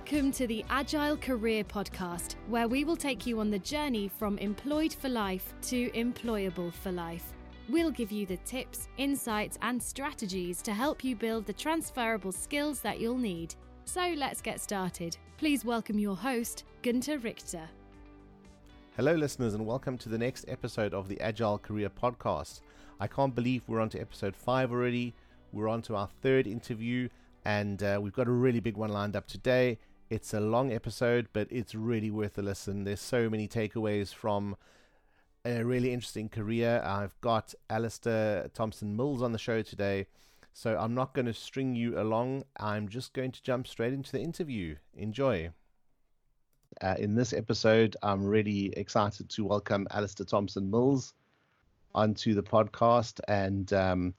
Welcome to the Agile Career Podcast, where we will take you on the journey from employed for life to employable for life. We'll give you the tips, insights, and strategies to help you build the transferable skills that you'll need. So let's get started. Please welcome your host, Gunter Richter. Hello, listeners, and welcome to the next episode of the Agile Career Podcast. I can't believe we're on to episode five already. We're on to our third interview, and uh, we've got a really big one lined up today. It's a long episode, but it's really worth a listen. There's so many takeaways from a really interesting career. I've got Alastair Thomson-Mills on the show today, so I'm not going to string you along. I'm just going to jump straight into the interview. Enjoy. Uh, in this episode, I'm really excited to welcome Alastair Thomson-Mills onto the podcast. And um,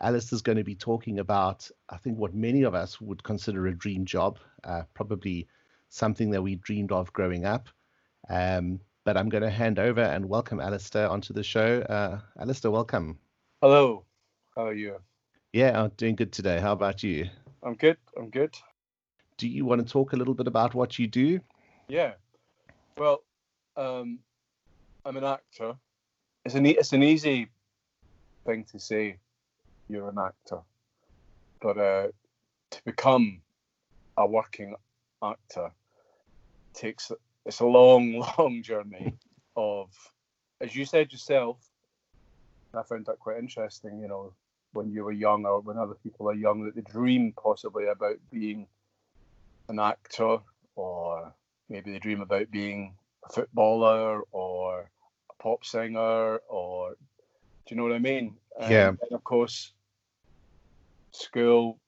Alastair's going to be talking about, I think, what many of us would consider a dream job, uh, probably something that we dreamed of growing up. Um, but I'm going to hand over and welcome Alastair onto the show. Uh, Alastair, welcome. Hello. How are you? Yeah, I'm doing good today. How about you? I'm good. I'm good. Do you want to talk a little bit about what you do? Yeah. Well, um, I'm an actor. It's an e- it's an easy thing to say. You're an actor, but uh, to become a working actor takes it's a long, long journey of, as you said yourself. I found that quite interesting. You know, when you were young or when other people are young, that they dream possibly about being an actor or maybe they dream about being a footballer or a pop singer or do you know what I mean? Yeah. And of course, school,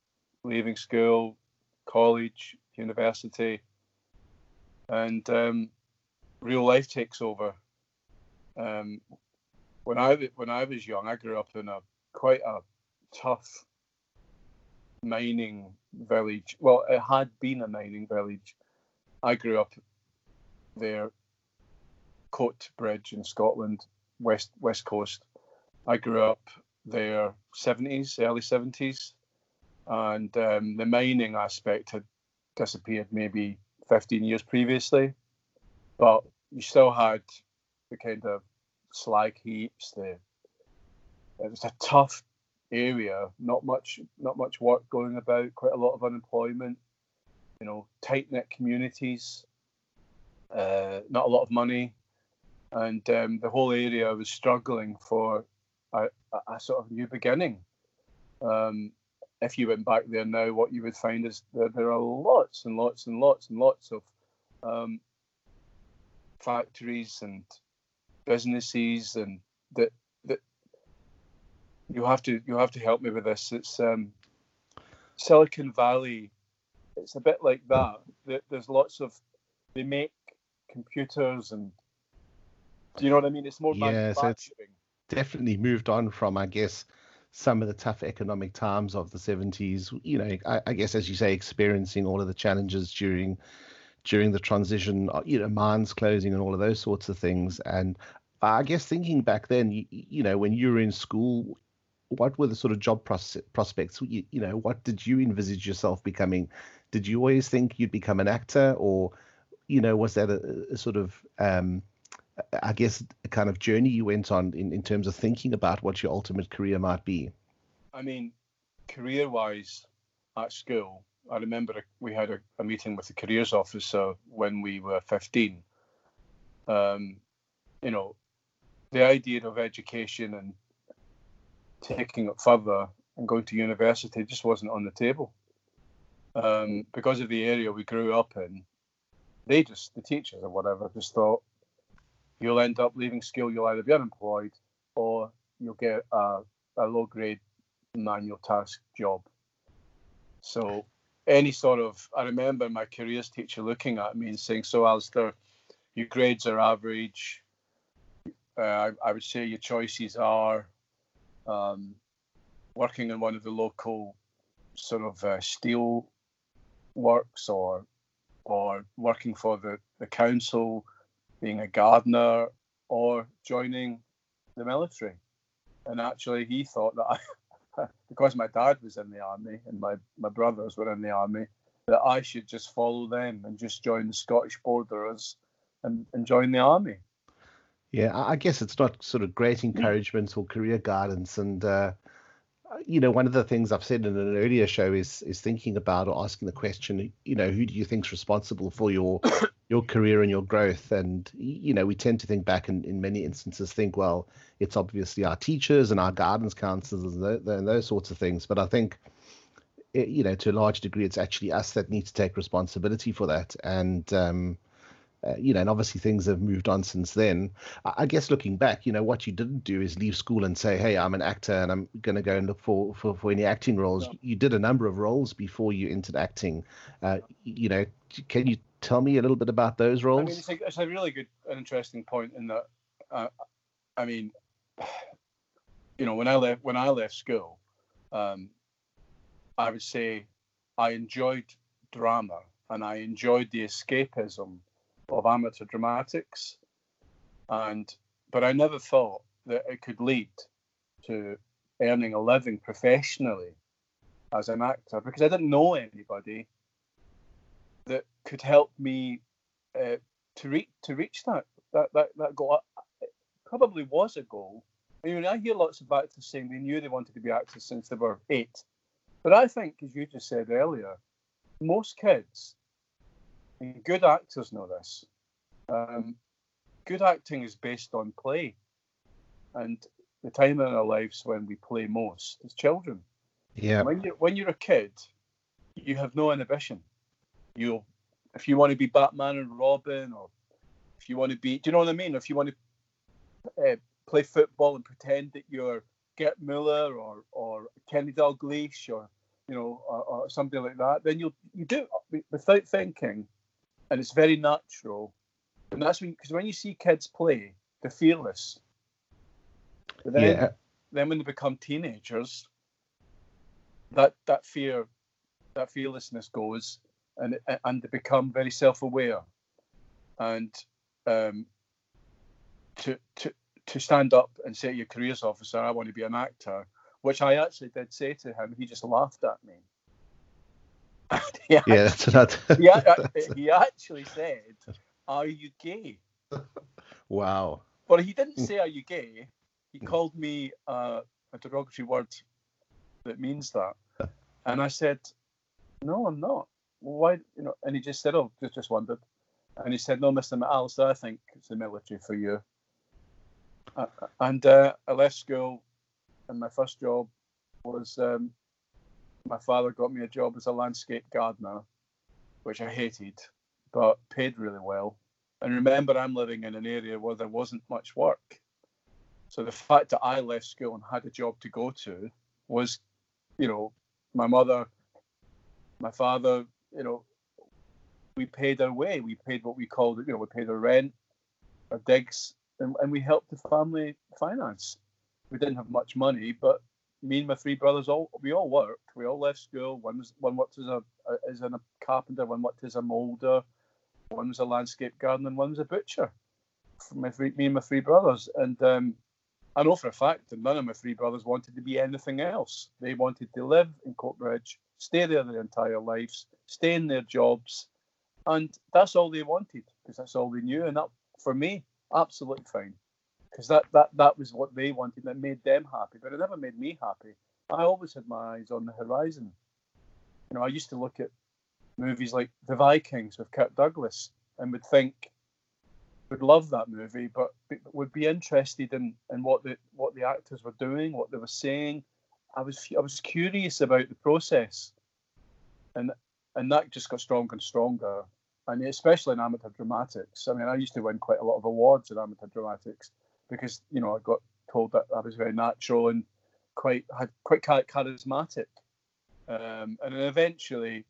leaving school, college, university, and um, real life takes over. Um, when I when I was young, I grew up in a quite a tough mining village. Well, it had been a mining village. I grew up there, Coatbridge in Scotland, west west coast. I grew up there, seventies, early seventies, and um, the mining aspect had disappeared maybe fifteen years previously, but you still had the kind of slag heaps. The it was a tough area, not much not much work going about, quite a lot of unemployment. You know, tight knit communities uh, not a lot of money, and um, the whole area was struggling for a, a, sort of new beginning. Um, if you went back there now, what you would find is that there are lots and lots and lots and lots of um, factories and businesses, and that that you have to you have to help me with this. It's um, Silicon Valley. It's a bit like that. There's lots of they make computers and do you know what I mean? It's more yeah, so it's definitely moved on from, I guess, some of the tough economic times of the 70s. You know, I, I, guess as you say, experiencing all of the challenges during during the transition, uh, you know, mines closing and all of those sorts of things. And I guess thinking back then, you, you know, when you were in school, what were the sort of job pros- prospects? You, you know, what did you envisage yourself becoming? Did you always think you'd become an actor or you know, was that a, a sort of, um, I guess, kind of journey you went on in, in terms of thinking about what your ultimate career might be? I mean, career wise at school, I remember we had a, a, meeting with the careers officer when we were 15. Um, you know, the idea of education and taking it further and going to university just wasn't on the table. Um, because of the area we grew up in, they just the teachers or whatever just thought you'll end up leaving school, you'll either be unemployed or you'll get a, a low grade manual task job. So any sort of I remember my careers teacher looking at me and saying, So Alastair, your grades are average. Uh, I, I, would say your choices are um, working in one of the local sort of uh, steel works or or working for the, the council, being a gardener, or joining the military. And actually, he thought that I, because my dad was in the army and my, my brothers were in the army, that I should just follow them and just join the Scottish Borderers and, and join the army. Yeah, I guess it's not sort of great encouragement or career guidance. And, uh, you know, one of the things I've said in an earlier show is is thinking about or asking the question, you know, who do you think's responsible for your your career and your growth? And, you know, we tend to think back in, in many instances, think, well, it's obviously our teachers and our guidance counselors and, and those sorts of things. But I think, you know, to a large degree, it's actually us that need to take responsibility for that. And, um, uh, you know, and obviously things have moved on since then. I, I, guess looking back, you know, what you didn't do is leave school and say, "Hey, I'm an actor and I'm going to go and look for, for for any acting roles." Yeah. You did a number of roles before you entered acting. Uh, you know, can you tell me a little bit about those roles? I mean, it's a, it's a really good, and interesting point in that. Uh, I mean, you know, when I left when I left school, um, I would say I enjoyed drama and I enjoyed the escapism of amateur dramatics, and but I never thought that it could lead to earning a living professionally as an actor because I didn't know anybody could help me uh, to reach to reach that that that, that goal. It probably was a goal. I mean, I hear lots of actors saying they knew they wanted to be actors since they were eight, but I think, as you just said earlier, most kids and good actors know this. Um, good acting is based on play, and the time in our lives when we play most is children. Yeah. When you when you're a kid, you have no inhibition. You, if you want to be Batman and Robin, or if you want to be, do you know what I mean? If you want to uh, play football and pretend that you're Gerd Muller or or Kenny Dalglish or you know or, or something like that, then you'll you do without thinking and it's very natural. And that's when because when you see kids play, they're fearless. But then, yeah. then when they become teenagers, that that fear, that fearlessness goes, and and they become very self-aware, and um, to to to stand up and say to your careers officer, I want to be an actor, which I actually did say to him. He just laughed at me. yeah, that's not. he, he actually said, "Are you gay?" Wow. But he didn't say, "Are you gay?" He hmm. called me uh, a derogatory word that means that, and I said, "No, I'm not." Why? You know? And he just said, "Oh, just just wondered." And he said, "No, Mister McAllister, I think it's the military for you." Uh, and uh, I left school, and my first job was um, my father got me a job as a landscape gardener, which I hated, but paid really well. And remember, I'm living in an area where there wasn't much work. So the fact that I left school and had a job to go to was, you know, my mother, my father, you know, we paid our way. We paid what we called, you know, we paid our rent, our digs, and, and we helped the family finance. We didn't have much money, but me and my three brothers all we all worked. We all left school. One was one worked as a as a carpenter. One worked as a moulder. One was a landscape gardener. And one was a butcher. For my three, me and my three brothers. And um, I know for a fact that none of my three brothers wanted to be anything else. They wanted to live in Coatbridge, stay there their entire lives, stay in their jobs, and that's all they wanted because that's all they knew. And that for me, absolutely fine because that, that that was what they wanted that made them happy but it never made me happy i always had my eyes on the horizon you know i used to look at movies like the vikings with kirk douglas and would think would love that movie but would be interested in in what the what the actors were doing what they were saying. I was i was curious about the process. And and that just got stronger and stronger. And especially in amateur dramatics. I mean i used to win quite a lot of awards in amateur dramatics because you know I got told that I was very natural and quite had quite charismatic. Um, and then eventually,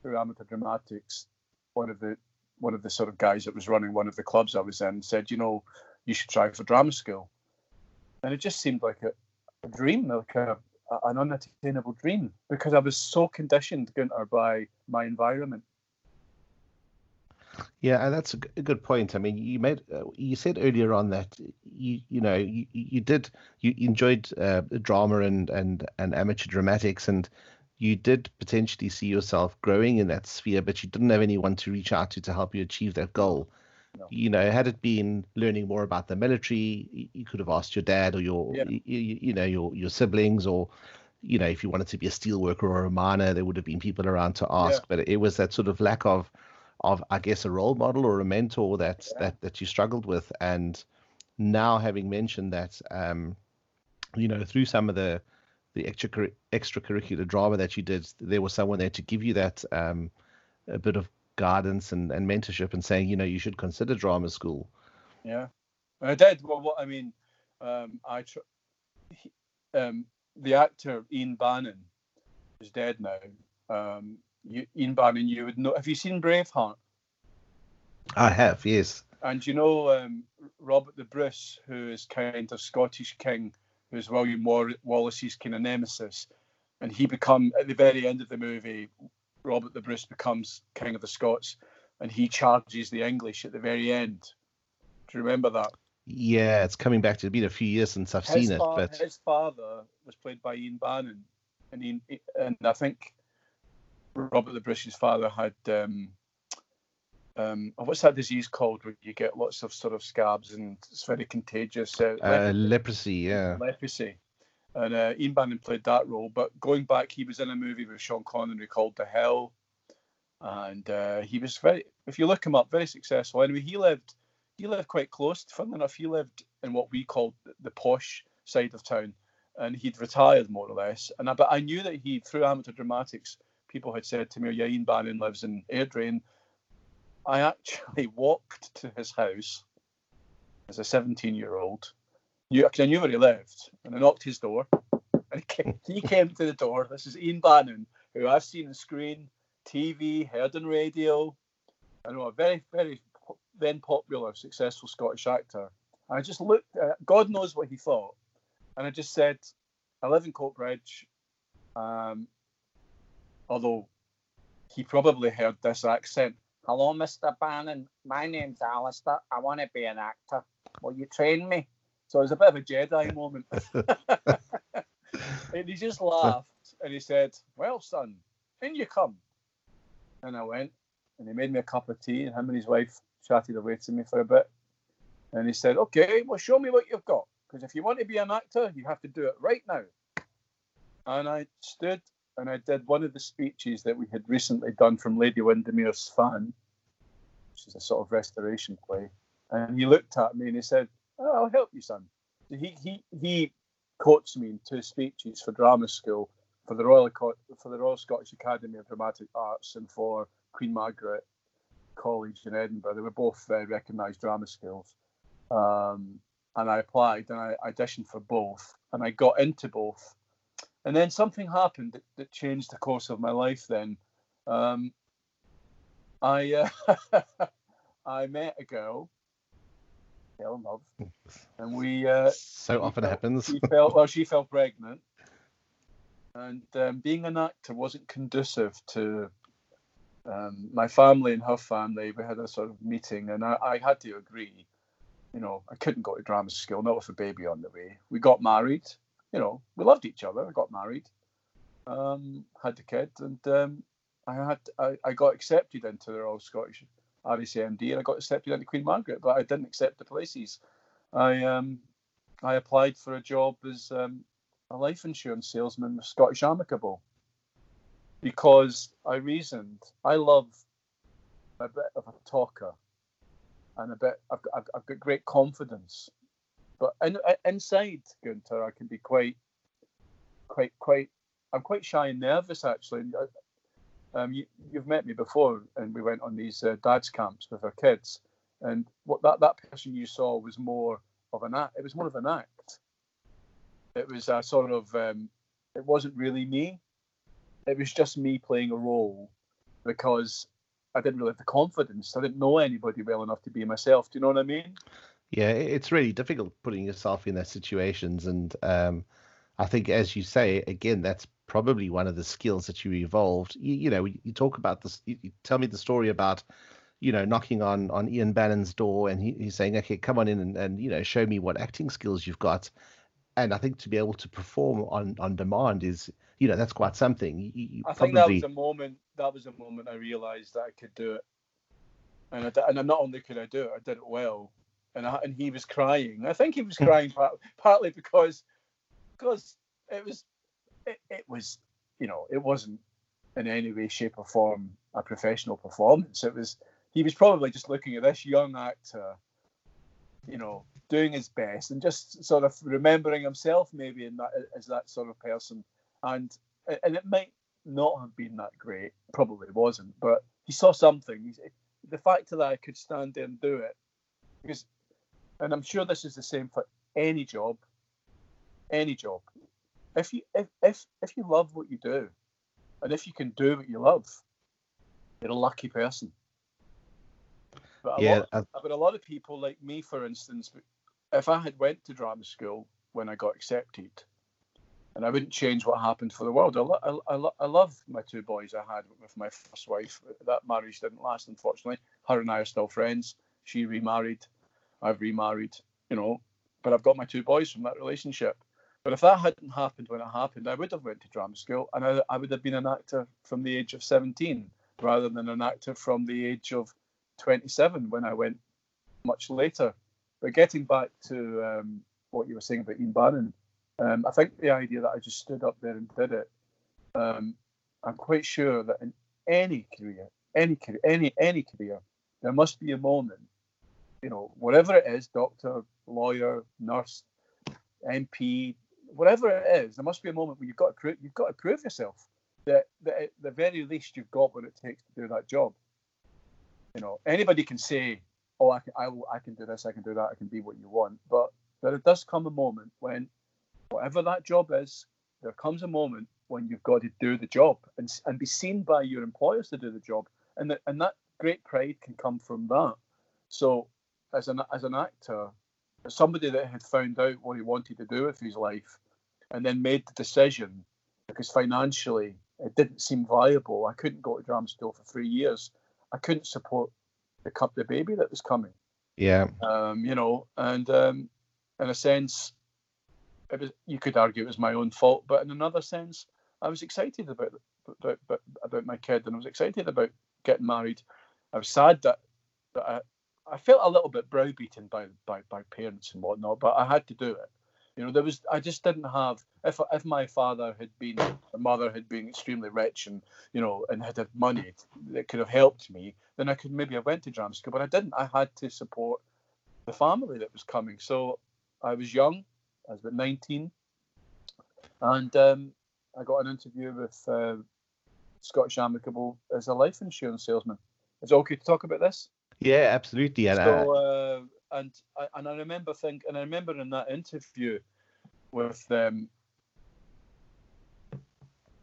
through amateur dramatics, one of the one of the sort of guys that was running one of the clubs I was in said, you know, you should try for drama school. And it just seemed like a, a dream, like a, an unattainable dream, because I was so conditioned, Gunter, by my environment. Yeah, and that's a good point. I mean, you made uh, you said earlier on that you you know you, you did you enjoyed uh, drama and and and amateur dramatics, and you did potentially see yourself growing in that sphere, but you didn't have anyone to reach out to to help you achieve that goal. No. You know, had it been learning more about the military, you could have asked your dad or your, yeah. you, you, know, your your siblings, or you know, if you wanted to be a steel worker or a miner, there would have been people around to ask. Yeah. But it was that sort of lack of, of I guess, a role model or a mentor that yeah. that that you struggled with. And now, having mentioned that, um, you know, through some of the the extra extracurricular drama that you did, there was someone there to give you that um, a bit of guidance and, and mentorship and saying, you know, you should consider drama school. Yeah, I did. Well, what I mean, um, I tr- he, um, the actor Ian Bannen is dead now. Um, you, Ian Bannen, you would know. Have you seen Braveheart? I have, yes. And you know um, Robert the Bruce, who is kind of Scottish king who's William Wallace's kind of nemesis, and he become at the very end of the movie, Robert the Bruce becomes King of the Scots, and he charges the English at the very end. Do you remember that? Yeah, it's coming back to been a few years since I've his seen fa- it. But his father was played by Ian Bannen, and Ian, and I think Robert the Bruce's father had um, um, what's that disease called where you get lots of sort of scabs and it's very contagious? Uh, uh, leprosy, yeah. Leprosy. And uh, Ian Bannen played that role. But going back, he was in a movie with Sean Connery called The Hill. And uh, he was very, if you look him up, very successful. Anyway, he lived, he lived quite close. Funnily enough, he lived in what we called the posh side of town, and he'd retired more or less. And I, but I knew that he, through amateur dramatics, people had said to me, "Yeah, Ian Bannen lives in Airdrie." I actually walked to his house as a 17 year old. I knew where he lived, and I knocked his door. And he came, to the door. This is Ian Bannen, who I've seen on screen, TV, heard on radio. I know a very, very then popular, successful Scottish actor. And I just looked, uh, God knows what he thought. And I just said, I live in Coatbridge. Um, although he probably heard this accent Hello, Mr. Bannen. My name's Alastair. I want to be an actor. Will you train me? So it was a bit of a Jedi moment. and he just laughed and he said, Well, son, in you come. And I went and he made me a cup of tea and him and his wife chatted away to me for a bit. And he said, Okay, well, show me what you've got. Because if you want to be an actor, you have to do it right now. And I stood and I did one of the speeches that we had recently done from Lady Windermere's Fan, which is a sort of restoration play. And he looked at me and he said, oh, "I'll help you, son." He he he coached me in two speeches for drama school for the Royal for the Royal Scottish Academy of Dramatic Arts and for Queen Margaret College in Edinburgh. They were both uh, recognised drama schools. Um, and I applied and I auditioned for both, and I got into both and then something happened that, that changed the course of my life. Then um, I uh, I met a girl, fell in love, and we uh, so often felt, happens. She felt well. She fell pregnant, and um, being an actor wasn't conducive to um, my family and her family. We had a sort of meeting, and I, I had to agree. You know, I couldn't go to drama school, not with a baby on the way. We got married you know, we loved each other. I got married, um, had a kid, and um, I had I, I got accepted into the Royal Scottish RACMD, and I got accepted into Queen Margaret, but I didn't accept the places. I um, I applied for a job as um, a life insurance salesman with Scottish Amicable because I reasoned I love a bit of a talker and a bit I've got, I've got great confidence but in, inside Gunter, I can be quite, quite, quite. I'm quite shy and nervous actually. Um, you, have met me before, and we went on these uh, dads camps with our kids, and what that that person you saw was more of an act. It was more of an act. It was a sort of. Um, it wasn't really me. It was just me playing a role because I didn't really have the confidence. I didn't know anybody well enough to be myself. Do you know what I mean? Yeah, it's really difficult putting yourself in those situations, and um, I think, as you say, again, that's probably one of the skills that you evolved. You, you know, you talk about this. You, you, tell me the story about, you know, knocking on on Ian Bannen's door, and he, he's saying, "Okay, come on in and, and you know, show me what acting skills you've got." And I think to be able to perform on on demand is you know that's quite something. You, you I probably, think that was a moment. That was a moment I realised that I could do it, and I, and not only could I do it, I did it well. And I, and he was crying. I think he was hmm. crying part, partly because because it was it, it was you know it wasn't in any way, shape, or form a professional performance. It was he was probably just looking at this young actor, you know, doing his best and just sort of remembering himself maybe in that as that sort of person. And and it might not have been that great, probably wasn't, but he saw something. The fact that I could stand there and do it, because, and I'm sure this is the same for any job, any job. If you if if if you love what you do, and if you can do what you love, you're a lucky person. But a, Yeah, lot, but a lot of people like me, for instance, if I had went to drama school when I got accepted, and I wouldn't change what happened for the world. I, lo- I, I, lo- I love my two boys I had with my first wife. That marriage didn't last, unfortunately. Her and I are still friends. She remarried. I've remarried, you know. But I've got my two boys from that relationship. But if that hadn't happened when it happened, I would have went to drama school and I, I would have been an actor from the age of 17 rather than an actor from the age of 27 when I went much later. But getting back to um, what you were saying about Ian Bannen, um, I think the idea that I just stood up there and did it, um, I'm quite sure that in any career, any career, any any career, there must be a moment, you know, whatever it is, doctor, lawyer, nurse, MP, whatever it is, there must be a moment where you've got to prove, you've got to prove yourself that, that at the very least you've got what it takes to do that job. You know, anybody can say, "Oh, I can, I, I can do this, I can do that, I can be what you want," but there does come a moment when, whatever that job is, there comes a moment when you've got to do the job and and be seen by your employers to do the job, and that and that great pride can come from that. So, as an as an actor, as somebody that had found out what he wanted to do with his life, and then made the decision because financially it didn't seem viable. I couldn't go to drama school for three years. I couldn't support the cup the baby that was coming yeah, um, you know, and um, in a sense, it was, you could argue it was my own fault, but in another sense, I was excited about about, about, about my kid, and I was excited about getting married. I was sad that, that I, I felt a little bit browbeaten by, by by parents and whatnot, but I had to do it. You know, there was I just didn't have if if my father had been my mother had been extremely rich and you know and had had money that could have helped me, then I could maybe have went to drama school, but I didn't. I had to support the family that was coming. So I was young, I was about 19, and um, I got an interview with uh, Scottish Amicable as a life insurance salesman. Is it okay to talk about this? Yeah, absolutely. And uh, So, uh, and I, and I remember think, and I remember in that interview with um,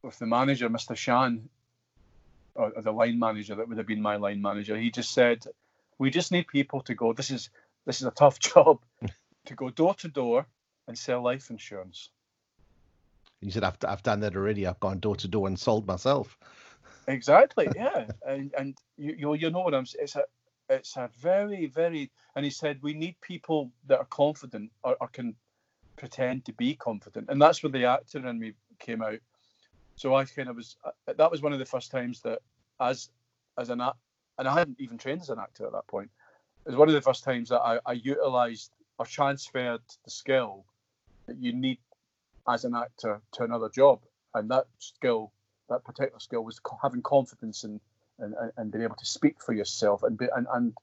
with the manager, Mr. Shan, or, or the line manager that would have been my line manager. He just said, "We just need people to go. This is this is a tough job to go door to door and sell life insurance." And you said I've I've done that already. I've gone door to door and sold myself. Exactly, yeah, and and you you you know what I'm. It's a it's a very very. And he said we need people that are confident or, or can pretend to be confident, and that's where the actor in me came out. So I kind of was. uh, That was one of the first times that as as an and I hadn't even trained as an actor at that point. It was one of the first times that I, I utilized or transferred the skill that you need as an actor to another job, and that skill that particular skill was having confidence and and, and- and being able to speak for yourself and be, and and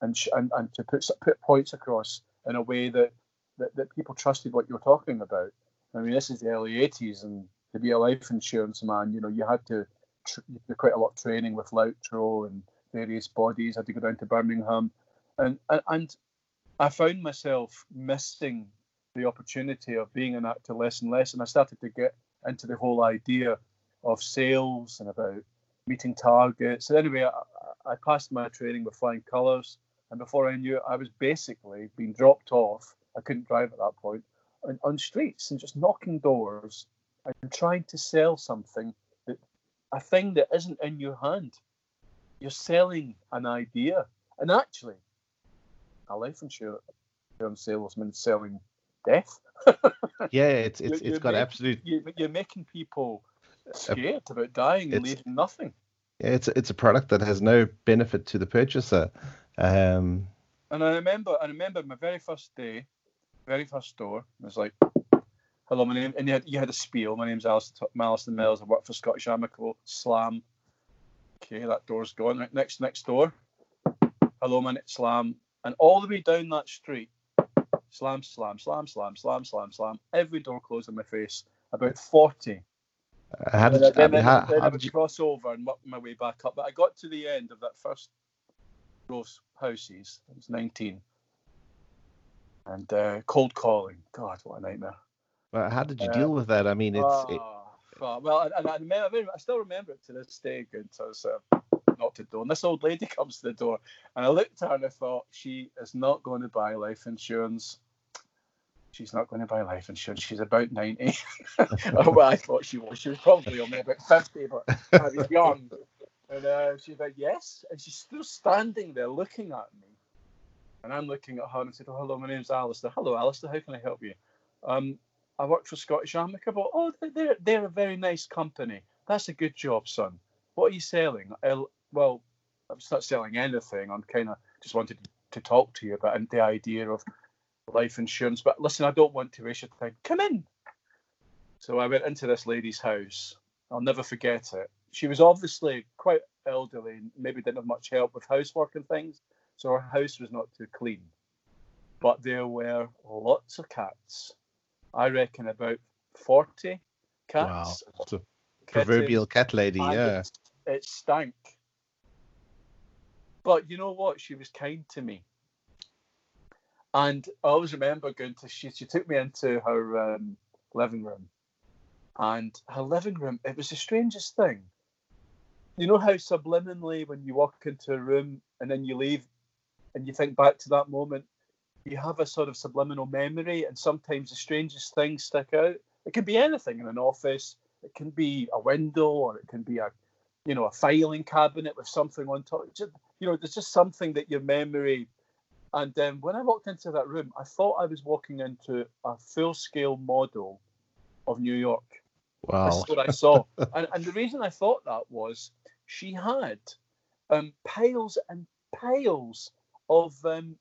and, sh- and and to put put points across in a way that, that that people trusted what you were talking about. I mean, this is the early '80s, and to be a life insurance man, you know, you had to tr- you quite a lot of training with Loutro and various bodies. I had to go down to Birmingham, and and, and I found myself missing the opportunity of being an actor less and less, and I started to get into the whole idea of sales and about meeting targets. So anyway, I, I passed my training with flying colours, and before I knew it, I was basically being dropped off. I couldn't drive at that point on, on streets and just knocking doors and trying to sell something that a thing that isn't in your hand. You're selling an idea, and actually, a life insurance salesman selling death. Yeah, it's it's it's you're got making- absolute you're making people scared about dying and leaving nothing. Yeah, it's a, it's a product that has no benefit to the purchaser. Um, And I remember, I remember my very first day, very first store. It was like, "Hello, my name," and you had you had a spiel. My name's Alastair, Alastair Mills. I work for Scottish Amicable. Slam. Okay, that door's gone. Right next next door. Hello, my name's Slam. And all the way down that street, slam, slam, slam, slam, slam, slam, slam. Every door closed in my face. About forty. How did you, then, I mean, how, then how did you cross over and work my way back up. But I got to the end of that first row of houses. I was 19. And uh, cold calling. God, what a nightmare. well, how did you uh, deal with that? I mean, it's it, Ah, fuck. well, and, and I, remember, I still remember it to this day. Good, so I was uh, knocked at the door, and this old lady comes to the door, and I looked at her and I thought, she is not going to buy life insurance. She's not going to buy life insurance. She's about 90. oh, well, I thought she was. She was probably only about 50, but I was young. And uh, she's like, yes. And she's still standing there looking at me. And I'm looking at her and I said, oh, hello, my name's Alastair. Hello, Alastair. How can I help you? Um, I work for Scottish Amicable. Oh, they're, they're a very nice company. That's a good job, son. What are you selling? I'll, well, I'm not selling anything. I'm kind of just wanted to talk to you about the idea of life insurance. But listen, I don't want to waste your time. Come in. So I went into this lady's house. I'll never forget it. She was obviously quite elderly and maybe didn't have much help with housework and things. So her house was not too clean. But there were lots of cats. I reckon about 40 wow, cats. it's a proverbial cat lady. and Yeah, It, it stank. But you know what? She was kind to me. And I always remember going to, she, she took me into her um, living room. And her living room, it was the strangest thing. You know how subliminally, when you walk into a room and then you leave and you think back to that moment, you have a sort of subliminal memory, and sometimes the strangest things stick out. It can be anything in an office, it can be a window, or it can be a you know, a filing cabinet with something on top. You know, there's just something that your memory. And um, when I walked into that room, I thought I was walking into a full-scale model of New York. wow. That's what I saw. and, and the reason I thought that was she had um, piles and piles of um,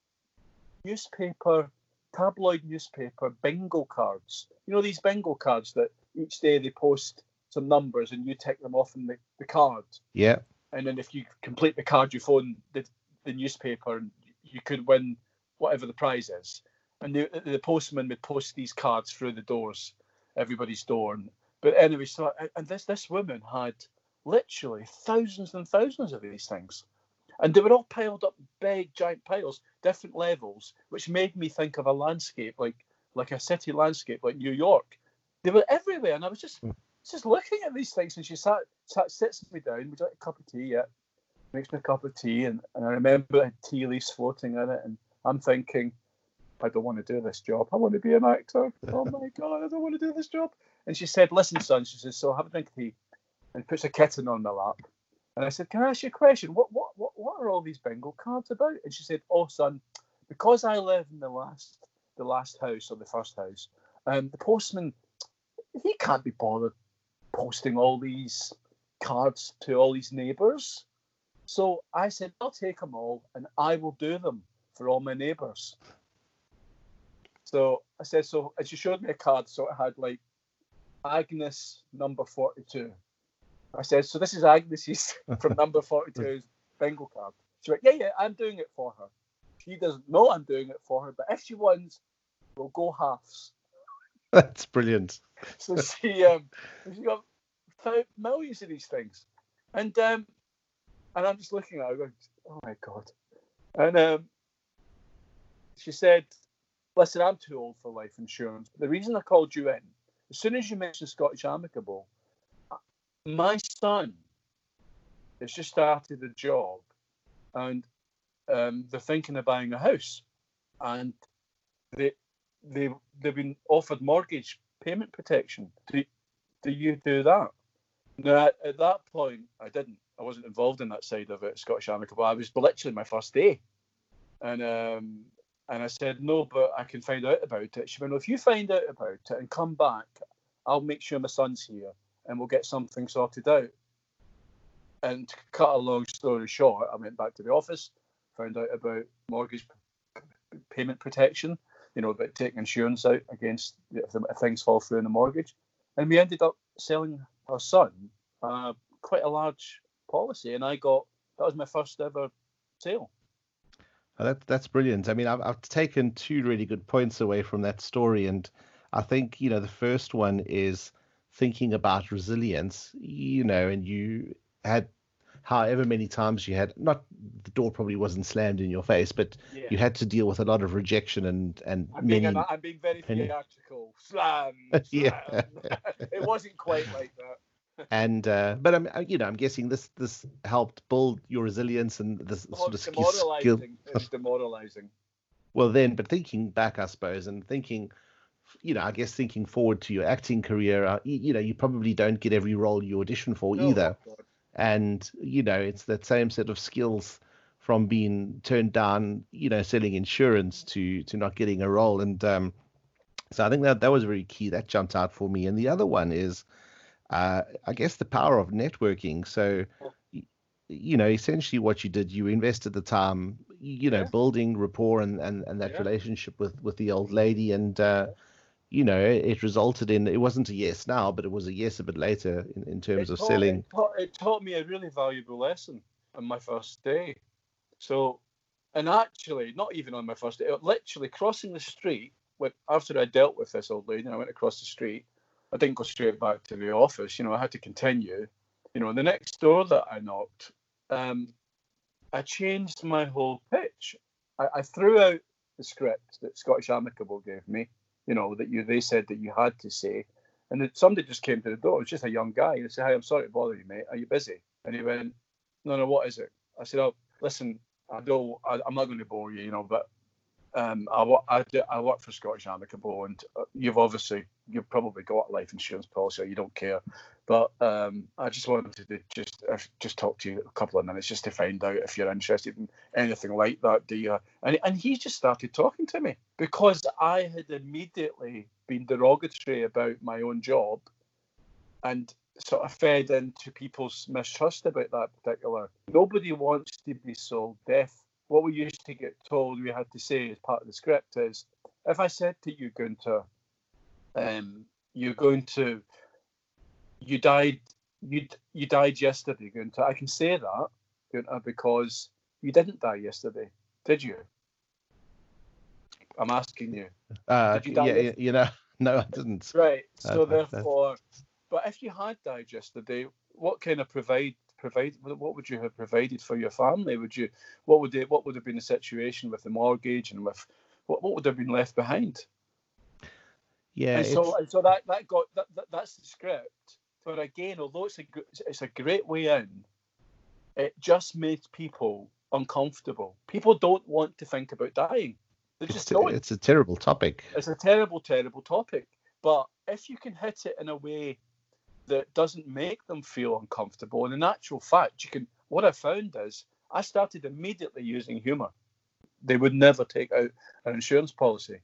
newspaper, tabloid newspaper bingo cards. You know, these bingo cards that each day they post some numbers and you take them off in the, the card. Yeah, And then if you complete the card, you phone the, the newspaper and you could win whatever the prize is. And the, the postman would post these cards through the doors, everybody's door. And, but anyway, so and this this woman had literally thousands and thousands of these things, and they were all piled up, big giant piles, different levels, which made me think of a landscape like like a city landscape like New York. They were everywhere, and I was just hmm. just looking at these things. And she sat, sat sits me down. Would you like a cup of tea? Yeah, makes me a cup of tea, and, and I remember it had tea leaves floating in it, and I'm thinking. I don't want to do this job. I want to be an actor. Oh my god, I don't want to do this job. And she said, "Listen, son," she says, "So have a drink of tea," and puts a kitten on my lap. And I said, "Can I ask you a question? What what what what are all these bingo cards about?" And she said, "Oh, son, because I live in the last the last house or the first house, um, the postman he can't be bothered posting all these cards to all these neighbours. So I said, I'll take them all and I will do them for all my neighbours. So I said, so and she showed me a card, so it had like Agnes number 42. I said, so this is Agnes's from number 42's bingo card. She went, yeah, yeah, I'm doing it for her. She doesn't know I'm doing it for her, but if she wins, we'll go halves. that's brilliant. So she um she got millions of these things, and um and I'm just looking at her going, oh my god, and um she said, listen, I'm too old for life insurance. But the reason I called you in, as soon as you mentioned Scottish Amicable, my son has just started a job, and um, they're thinking of buying a house, and they they they've been offered mortgage payment protection. Do do you do that? No, at that point I didn't. I wasn't involved in that side of it, Scottish Amicable. I was literally my first day, and um, and I said no, but I can find out about it. She went, well, if you find out about it and come back, I'll make sure my son's here, and we'll get something sorted out. And to cut a long story short, I went back to the office, found out about mortgage payment protection, you know, about taking insurance out against if, if things fall through in the mortgage. And we ended up selling our son uh, quite a large policy, and I got that was my first ever sale. Oh, that, that's brilliant. I mean, I've, I've taken two really good points away from that story. And I think, you know, the first one is thinking about resilience, you know, and you had however many times you had, not the door probably wasn't slammed in your face, but yeah. you had to deal with a lot of rejection and, and I'm many. Being, I'm being very theatrical. Slam. slam. yeah. it wasn't quite like that and uh, but I'm you know I'm guessing this this helped build your resilience and this oh, sort of skill. It's demoralizing. well, then, but thinking back, I suppose, and thinking, you know, I guess thinking forward to your acting career, uh, you, you, know, you probably don't get every role you audition for no, either, and you know, it's that same set of skills from being turned down, you know, selling insurance to to not getting a role, and um, so I think that that was very key. That jumped out for me, and the other one is uh, I guess the power of networking. So, you know, essentially what you did, you invested the time, you know, yeah. building rapport and, and, and that yeah. relationship with, with the old lady. And, uh, you know, it resulted in, it wasn't a yes now, but it was a yes a bit later in, in terms it of taught, selling. It taught, it taught me a really valuable lesson on my first day. So, and actually, not even on my first day, literally crossing the street, after I dealt with this old lady, I went across the street I didn't go straight back to the office. You know, I had to continue. You know, the next door that I knocked, um, I changed my whole pitch. I, I, threw out the script that Scottish Amicable gave me. You know that you they said that you had to say, and then somebody just came to the door. It was just a young guy. He said, "Hi, I'm sorry to bother you, mate. Are you busy?" And he went, "No, no. What is it?" I said, "Oh, listen, I don't. I, I'm not going to bore you, you know, but um, I, I, I work for Scottish Amicable, and uh, you've obviously you've probably got a life insurance policy, or you don't care. But um, I just wanted to just uh, just talk to you a couple of minutes just to find out if you're interested in anything like that. Do you? And and he just started talking to me because I had immediately been derogatory about my own job, and sort of fed into people's mistrust about that particular. Nobody wants to be sold death what we used to get told we had to say as part of the script is if I said to you, Gunter, um, you're going to, you died, you you died yesterday, Gunter. I can say that, Gunter, because you didn't die yesterday, did you? I'm asking you. Uh, did you die yeah, you know, no, I didn't. Right. So uh, therefore, but if you had died yesterday, what kind of provide provide? What would you have provided for your family? Would you? What would they, What would have been the situation with the mortgage and with what, what would have been left behind? Yeah. And so, and so that that got that, that that's the script. But again, although it's a it's a great way in, it just makes people uncomfortable. People don't want to think about dying. They just it's, don't. It's a terrible topic. It's a terrible, terrible topic. But if you can hit it in a way that doesn't make them feel uncomfortable. And in actual fact, you can. What I found is I started immediately using humour. They would never take out an insurance policy,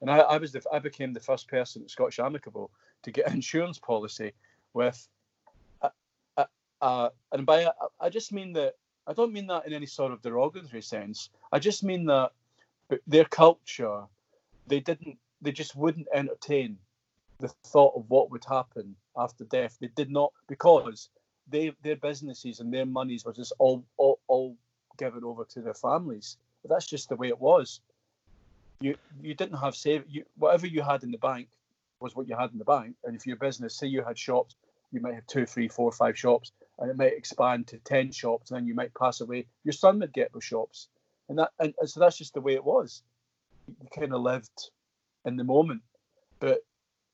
and I, I was the, I became the first person at Scottish Amicable to get an insurance policy with. And by I just mean that I don't mean that in any sort of derogatory sense. I just mean that their culture, they didn't, they just wouldn't entertain the thought of what would happen after death. They did not because they their businesses and their monies were just all all, all given over to their families. But that's just the way it was. You you didn't have save you whatever you had in the bank was what you had in the bank. And if your business, say you had shops, you might have two, three, four, five shops, and it might expand to ten shops, and then you might pass away. Your son would get those shops, and that and, and so that's just the way it was. You kind of lived in the moment, but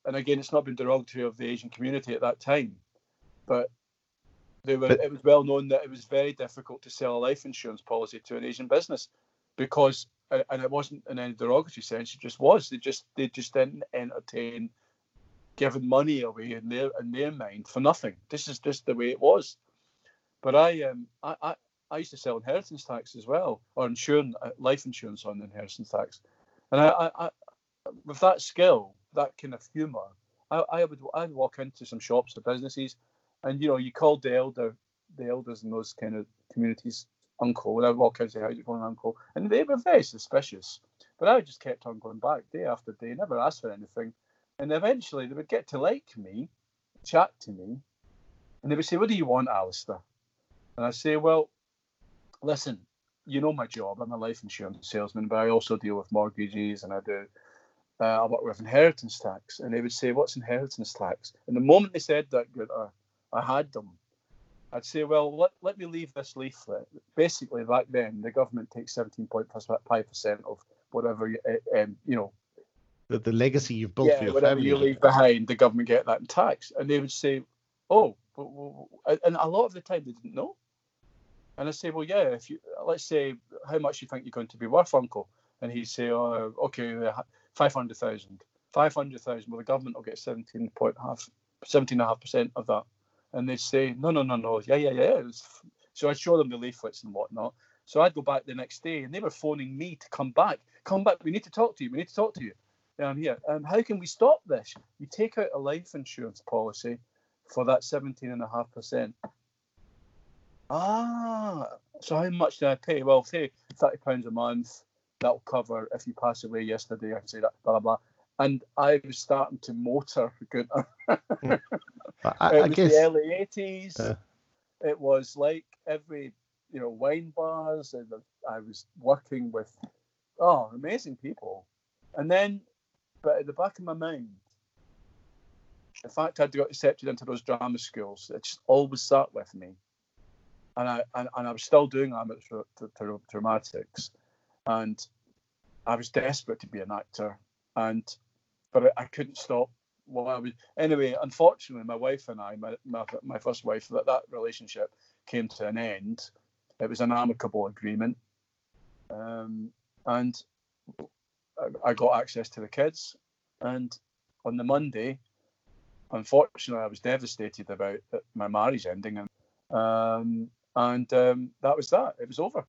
and again, it's not been derogatory of the Asian community at that time, but they were. But, it was well known that it was very difficult to sell a life insurance policy to an Asian business because, and it wasn't in any derogatory sense. It just was. They just they just didn't entertain giving money away in their in their mind for nothing. This is just the way it was. But I um I, I, I used to sell inheritance tax as well, or insurance uh, life insurance on inheritance tax, and I, I, I with that skill that kind of humour, I, I would I'd walk into some shops or businesses, and you know, you called the elder, the elders in those kind of communities uncle, and I'd walk out and say, "How's it going, uncle?" And they were very suspicious, but I just kept on going back day after day, never asked for anything, and eventually they would get to like me, chat to me, and they would say, "What do you want, Alastair?" And I say, "Well, listen, you know my job. I'm a life insurance salesman, but I also deal with mortgages and I do uh, I work with inheritance tax. And they would say, What's inheritance tax? And the moment they said that, I, I had them. I'd say, Well, let, let me leave this leaflet. Basically, back then, the government takes 17.5% of whatever, you, uh, um, you know. The, the legacy you've built yeah, for your whatever family. you leave behind, the government get that in tax. And they would say, Oh, and a lot of the time they didn't know. And I say, well, yeah, if you let's say how much you think you're going to be worth, Uncle, and he'd say, oh, okay, five hundred thousand. Five hundred thousand. Well, the government will get seventeen point half, seventeen and a half percent of that, and they'd say, no, no, no, no, yeah, yeah, yeah. So I'd show them the leaflets and whatnot. So I'd go back the next day, and they were phoning me to come back. Come back. We need to talk to you. We need to talk to you. Yeah, I'm here. Um, how can we stop this? You take out a life insurance policy for that seventeen and a half percent Ah, so how much do I pay? Well, say thirty pounds a month. That'll cover if you pass away yesterday. I'd say that blah blah blah. And I was starting to motor Gunter. I, it was guess the early eighties. Uh. it was like every you know wine bars, and I was working with oh amazing people. And then, but at the back of my mind, the fact I'd got accepted into those drama schools, it just always sat with me and I and, and I was still doing amateur dramatics, and I was desperate to be an actor, and but I, I couldn't stop. Well, I was anyway. Unfortunately, my wife and I, my my, my first wife, that that relationship came to an end. It was an amicable agreement, um, and I, I got access to the kids. And on the Monday, unfortunately, I was devastated about my marriage ending, and um, and um, that was that. It was over.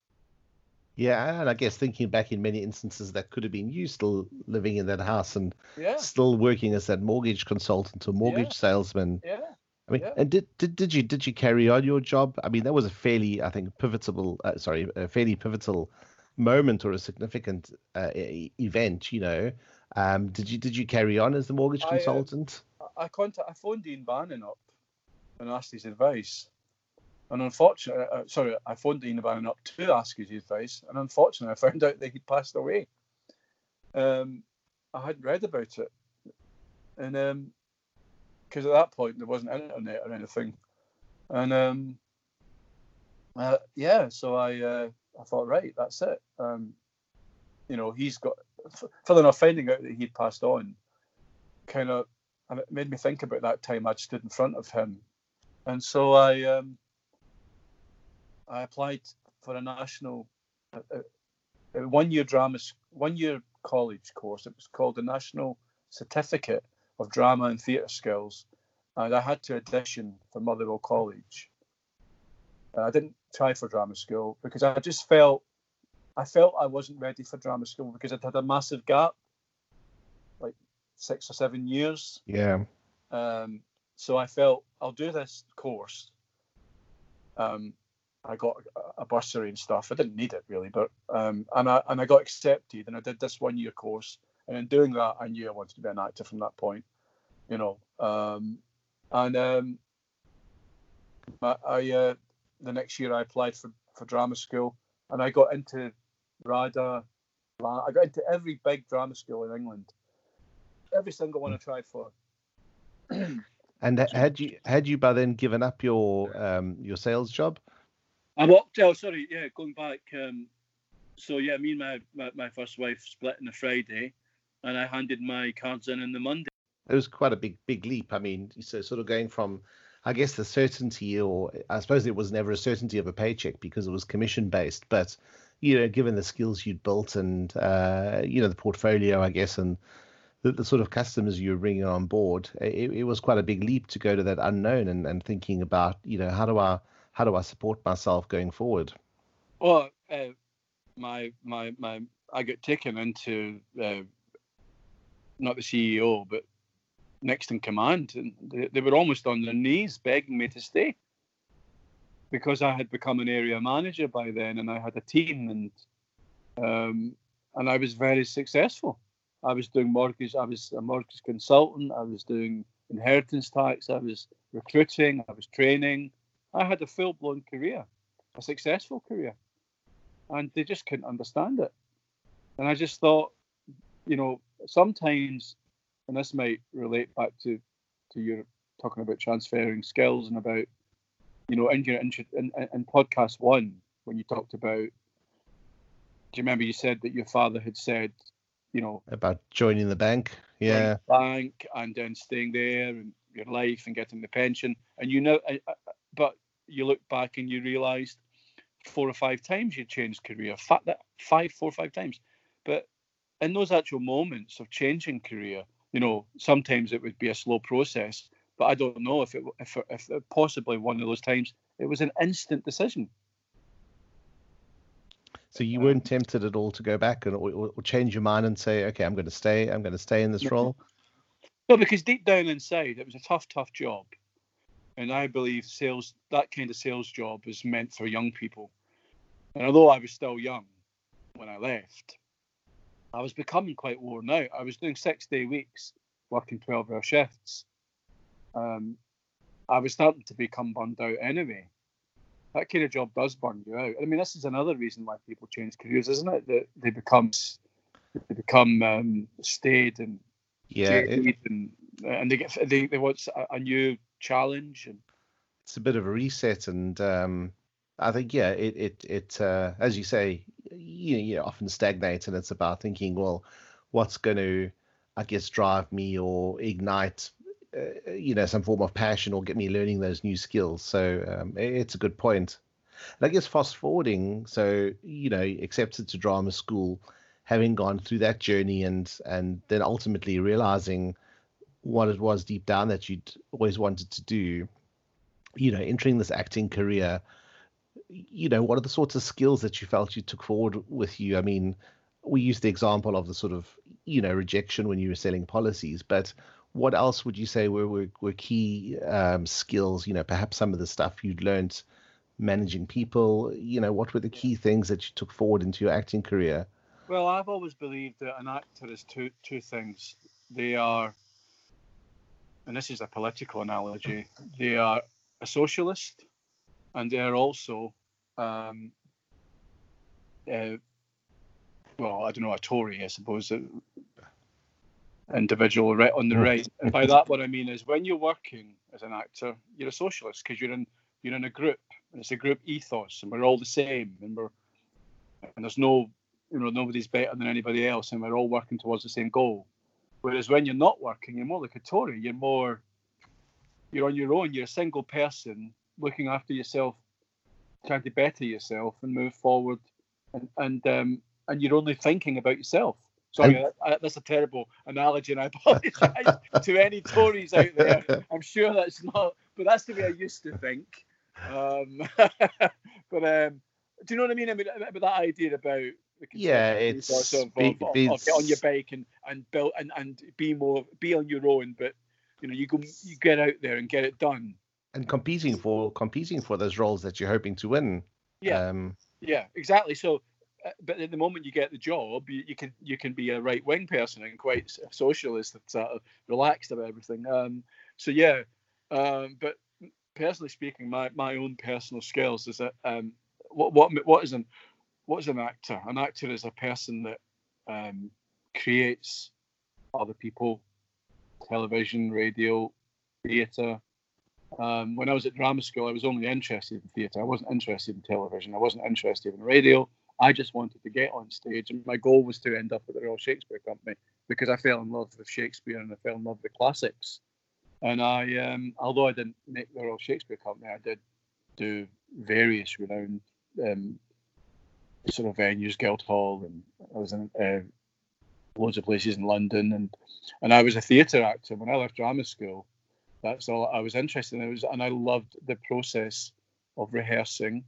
Yeah, and I guess thinking back in many instances, that could have been you still living in that house and yeah. still working as that mortgage consultant or mortgage Yeah. salesman. Yeah. I mean, Yeah. and did, did did you did you carry on your job? I mean, that was a fairly, I think, pivotal. Uh, sorry, a fairly pivotal moment or a significant uh, event. You know, um, did you did you carry on as the mortgage I, uh, consultant? I- I contact, I phoned Ian Bannen up and asked his advice. And unfortunately, uh, sorry, I phoned Ian Bannen up to ask his advice. And unfortunately, I found out that he'd passed away. Um, I hadn't read about it. And because at that point, there wasn't internet or anything. And um, uh, yeah, so I uh, I thought, right, that's it. Um, you know, he's got, further enough, finding out that he'd passed on kind of it made me think about that time I'd stood in front of him, and so I um, I applied for a national uh, uh, one year drama one year college course. It was called the National Certificate of Drama and Theatre Skills, and I had to audition for Motherwell College. I didn't try for drama school because I just felt I felt I wasn't ready for drama school because I'd had a massive gap, like six or seven years. Yeah. Um, so I felt I'll do this course. Um, I got a- bursary and stuff. I didn't need it really, but um, and I and I got accepted, and I did this one year course. And in doing that, I knew I wanted to be an actor from that point, you know. Um, and um, I uh, the next year I applied for for drama school, and I got into RADA. I got into every big drama school in England. Every single one I tried for. And had you had you by then given up your um your sales job? I walked. Oh, sorry. Yeah, going back. Um, so yeah, me and my, my my first wife split on a Friday, and I handed my cards in on the Monday. It was quite a big big leap. I mean, so sort of going from, I guess the certainty, or I suppose it was never a certainty of a paycheck because it was commission based. But you know, given the skills you'd built and uh, you know the portfolio, I guess, and the, the sort of customers you were bringing on board, it, it was quite a big leap to go to that unknown and, and thinking about, you know, how do I how do I support myself going forward? Well, uh, my my my I got taken into uh, not the CEO, but next in command, and they, they were almost on their knees begging me to stay because I had become an area manager by then, and I had a team, and um, and I was very successful. I was doing mortgage. I was a mortgage consultant. I was doing inheritance tax. I was recruiting. I was training. I had a full blown career, a successful career, and they just couldn't understand it. And I just thought, you know, sometimes, and this might relate back to to your talking about transferring skills and about, you know, in your in, in, in podcast one when you talked about. Do you remember you said that your father had said, you know, about joining the bank? Yeah, bank and then staying there and your life and getting the pension, and you know, but you look back and you realised four or five times you changed career, five, four or five times. But in those actual moments of changing career, you know, sometimes it would be a slow process. But I don't know if it, if, if possibly one of those times it was an instant decision. So you weren't um, tempted at all to go back and or, or change your mind and say, okay, I'm going to stay. I'm going to stay in this role. No, because deep down inside, it was a tough, tough job, and I believe sales that kind of sales job is meant for young people. And although I was still young when I left, I was becoming quite worn out. I was doing six day weeks, working 12 hour shifts. Um, I was starting to become burned out anyway. That kind of job does burn you out. I mean, this is another reason why people change careers, isn't it? That they become they become um, stayed and yeah, it, and, and they get they, they want a, a, new challenge and it's a bit of a reset and um, I think yeah, it it it uh, as you say, you you often stagnate, and it's about thinking, well, what's going to, I guess, drive me or ignite, uh, you know, some form of passion or get me learning those new skills. So um, it's a good point. And I guess fast forwarding, so you know, accepted to drama school, having gone through that journey, and and then ultimately realizing what it was deep down that you'd always wanted to do. You know, entering this acting career you know, what are the sorts of skills that you felt you took forward with you? I mean, we used the example of the sort of, you know, rejection when you were selling policies, but what else would you say were, were, were key um, skills, you know, perhaps some of the stuff you'd learned managing people, you know, what were the key things that you took forward into your acting career? Well, I've always believed that an actor is two two things. They are, and this is a political analogy, they are a socialist and they're also, um, uh, well, I don't know, a Tory, I suppose, uh, individual right on the right. And by that, what I mean is when you're working as an actor, you're a socialist because you're in you're in a group, and it's a group ethos, and we're all the same, and we're and there's no, you know, nobody's better than anybody else, and we're all working towards the same goal. Whereas when you're not working, you're more like a Tory. You're more, you're on your own. You're a single person looking after yourself, trying to better yourself and move forward, and and um, and you're only thinking about yourself. Sorry, I, I, that's a terrible analogy, and I apologise to any Tories out there. I'm sure that's not, but that's the way I used to think. Um, but um, do you know what I mean? I mean about that idea about yeah, it's of, be, of, get on your bike and and build and and be more be on your own, but you know you go you get out there and get it done and competing for competing for those roles that you're hoping to win. Yeah, um, yeah, exactly. So, uh, but at the moment you get the job, you, you can you can be a right wing person and quite socialist and sort of relaxed about everything. Um, so yeah, um, but personally speaking, my, my own personal skills is that um, what what what is an what is an actor? An actor is a person that um, creates other people, television, radio, theatre, um, when I was at drama school, I was only interested in theatre. I wasn't interested in television. I wasn't interested in radio. I just wanted to get on stage, and my goal was to end up at the Royal Shakespeare Company because I fell in love with Shakespeare and I fell in love with the classics. And I, um, although I didn't make the Royal Shakespeare Company, I did do various renowned um, sort of venues, Guildhall, and I was in uh, loads of places in London, and and I was a theatre actor when I left drama school. That's all I was interested in. It was, and I loved the process of rehearsing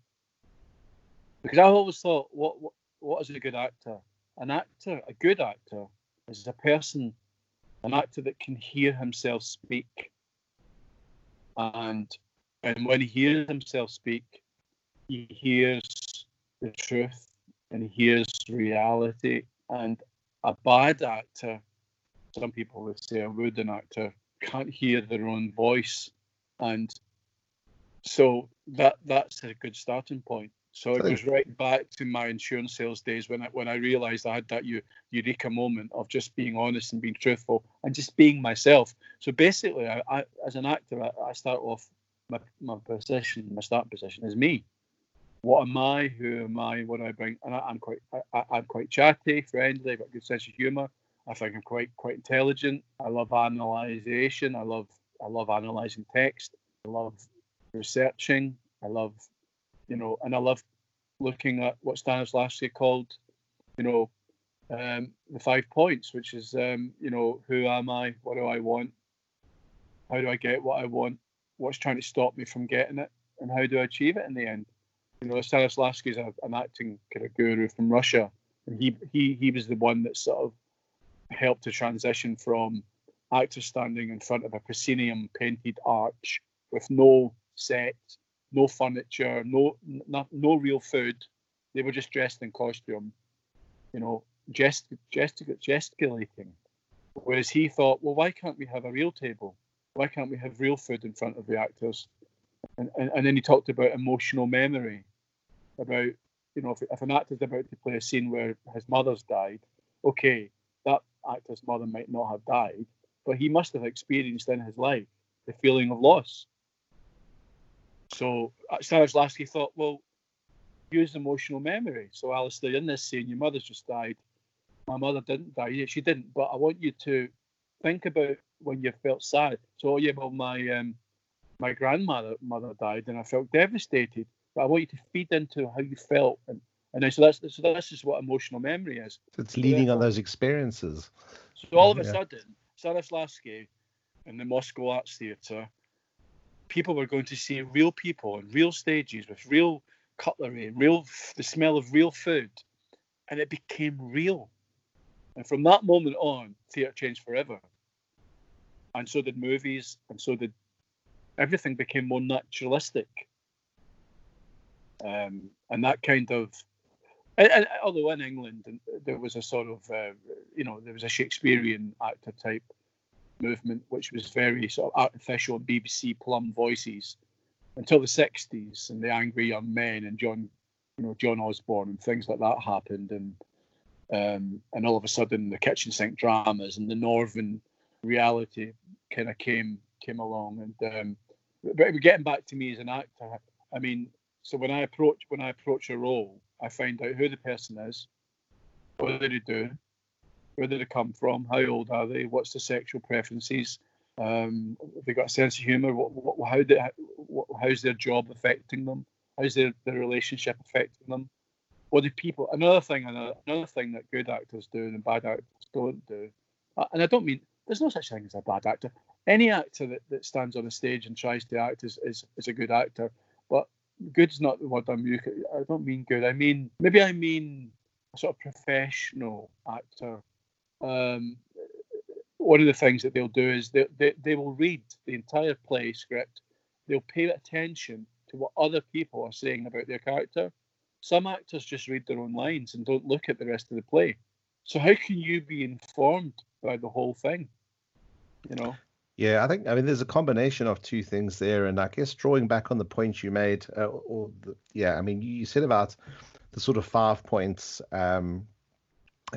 because I always thought, what, what what is a good actor? An actor, a good actor, is a person an actor that can hear himself speak. And and when he hears himself speak, he hears the truth and he hears reality. And a bad actor, some people would say a wooden actor, can't hear their own voice. And so that that's a good starting point. So it goes right back to my insurance sales days when I when I realised I had that eureka moment of just being honest and being truthful and just being myself. So basically, I, I as an actor, I, I, start off my my position, my start position is me. What am I? Who am I? What do I bring? And I, am quite I, am quite chatty, friendly, I've got a good sense of humour. I think I'm quite quite intelligent. I love analysation. I love I love analysing text. I love researching. I love you know, and I love looking at what Stanislavski called, you know, um, the five points, which is, um, you know, who am I? What do I want? How do I get what I want? What's trying to stop me from getting it? And how do I achieve it in the end? You know, Stanislavski is an acting kind of guru from Russia, and he he he was the one that sort of helped to transition from actors standing in front of a proscenium painted arch with no set, no furniture, no, no, no real food. They were just dressed in costume, you know, gest, gest, gesticulating. Whereas he thought, well, why can't we have a real table? Why can't we have real food in front of the actors? And, and, and then he talked about emotional memory, about, you know, if, if an actor's about to play a scene where his mother's died, okay, that actor's mother might not have died, but he must have experienced in his life the feeling of loss so Stanislavski thought, well, use emotional memory. So Alastair, in this scene, your mother's just died. My mother didn't die. Yeah, she didn't. But I want you to think about when you felt sad. So yeah, well, my um, my grandmother mother died, and I felt devastated. But I want you to feed into how you felt, and and so that's so that's just what emotional memory is. So it's leading on those experiences. So all of a yeah. sudden, Stanislavski in the Moscow Arts Theatre people were going to see real people on real stages with real cutlery, real the smell of real food, and it became real. And from that moment on, theatre changed forever. And so did movies, and so did everything became more naturalistic. Um, and that kind of, and, and, although in England there was a sort of, uh, you know, there was a Shakespearean actor type movement, which was very sort of artificial BBC plum voices until the 60s and the Angry Young Men and John, you know, John Osborne and things like that happened. And um, and all of a sudden the kitchen sink dramas and the Northern reality kind of came came along. And um, but getting back to me as an actor, I mean, so when I approach when I approach a role, I find out who the person is, what do they do, where did they come from? How old are they? What's the sexual preferences? Um, have they got a sense of humour? What, what, how did, what, how's their job affecting them? How's their, their relationship affecting them? What do people? Another thing, another, another thing that good actors do and bad actors don't do, uh, and I don't mean there's no such thing as a bad actor. Any actor that, that stands on a stage and tries to act is, is, is a good actor, but good's not the word I'm using. I don't mean good. I mean maybe I mean a sort of professional actor um, one of the things that they'll do is they, they, they will read the entire play script. They'll pay attention to what other people are saying about their character. Some actors just read their own lines and don't look at the rest of the play. So how can you be informed by the whole thing? You know. Yeah, I think I mean there's a combination of two things there, and I guess drawing back on the point you made, uh, or the, yeah, I mean you said about the sort of five points um,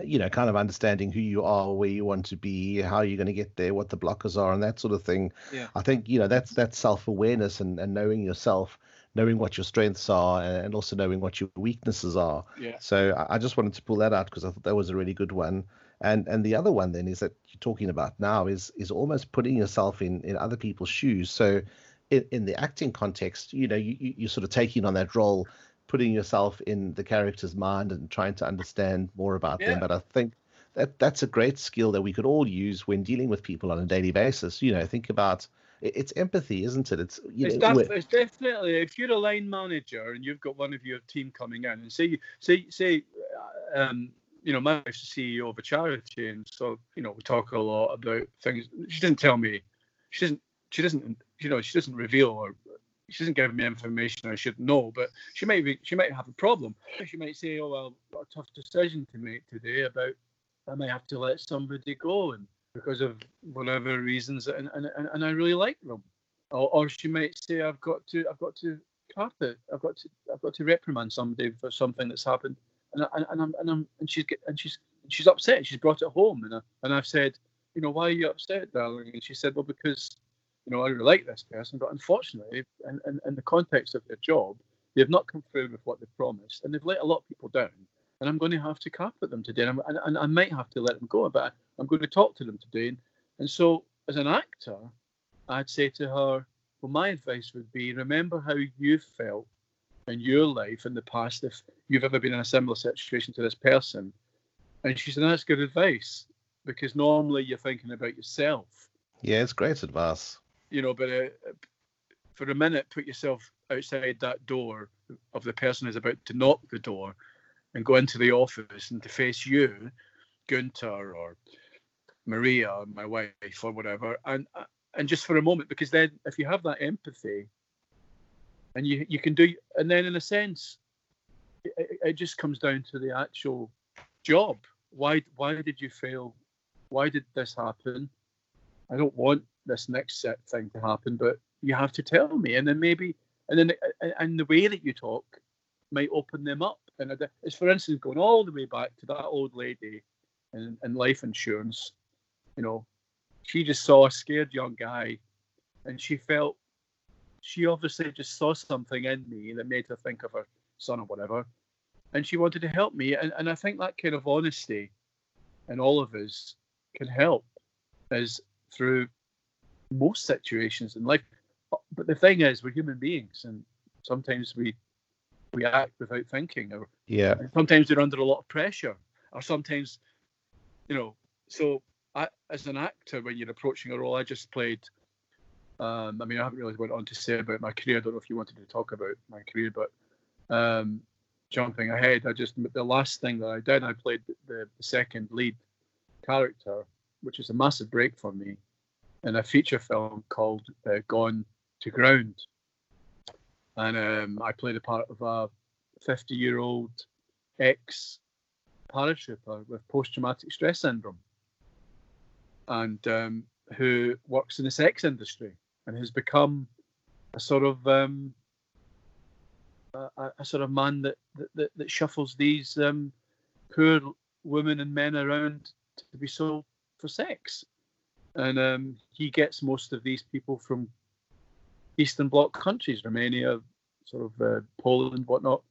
you know, kind of understanding who you are, where you want to be, how you're going to get there, what the blockers are, and that sort of thing. Yeah. I think you know that's that's self awareness and, and knowing yourself, knowing what your strengths are, and also knowing what your weaknesses are. Yeah. So I, I just wanted to pull that out because I thought that was a really good one. And and the other one then is that you're talking about now is is almost putting yourself in in other people's shoes. So in, in the acting context, you know, you, you're sort of taking on that role putting yourself in the character's mind and trying to understand more about yeah. them. But I think that that's a great skill that we could all use when dealing with people on a daily basis. You know, think about it's empathy, isn't it? It's you it's, know, def- it's definitely if you're a line manager and you've got one of your team coming in and say say say um, you know, my wife's the CEO of a charity, and so you know, we talk a lot about things. She didn't tell me. She doesn't. She doesn't. You know, she doesn't reveal or she doesn't give me information I should know. But she might be. She might have a problem. She might say, "Oh well, a tough decision to make today about I might have to let somebody go, and because of whatever reasons, and and, and I really like them." Or, or she might say, "I've got to. I've got to." Carpet. I've got to. I've got to reprimand somebody for something that's happened and and, and I'm and I'm and she's and she's she's upset. She's brought it home, and I, and I've said, you know, why are you upset, darling? And she said, well, because you know I really like this person, but unfortunately, in, in, in the context of their job, they've not come through with what they've promised, and they've let a lot of people down. And I'm going to have to carpet them today, and, and, and I might have to let them go, but I'm going to talk to them today. And, and so, as an actor, I'd say to her, well, my advice would be remember how you felt in your life in the past if you've ever been in a similar situation to this person. And she said, That's good advice because normally you're thinking about yourself. Yeah, it's great advice. You know, but uh, for a minute, put yourself outside that door of the person who's about to knock the door and go into the office and to face you, Gunter or Maria, my wife, or whatever, and and just for a moment, because then if you have that empathy, and you you can do and then in a sense it, it just comes down to the actual job. Why why did you fail? Why did this happen? I don't want this next set thing to happen but you have to tell me. And then maybe and then and the way that you talk might open them up. And it's for instance going all the way back to that old lady in, in life insurance you know she just saw a scared young guy and she felt she obviously just saw something in me that made her think of her son or whatever. And she wanted to help me. And, and I think that kind of honesty in all of us can help us through most situations in life. But the thing is, we're human beings, and sometimes we we act without thinking, or yeah, sometimes we're under a lot of pressure, or sometimes, you know. So, I, as an actor, when you're approaching a role, I just played um, I mean, I haven't really went on to say about my career. I don't know if you wanted to talk about my career, but um, jumping ahead, I just the last thing that I did, I played the, the second lead character, which is a massive break for me, in a feature film called uh, Gone to Ground, and um, I played a part of a 50-year-old ex paratrooper with post-traumatic stress syndrome, and um, who works in the sex industry and has become a sort of um, a, a, sort of man that that, that shuffles these um, poor women and men around to be sold for sex, and um, he gets most of these people from Eastern Bloc countries, Romania, sort of uh, Poland, whatnot.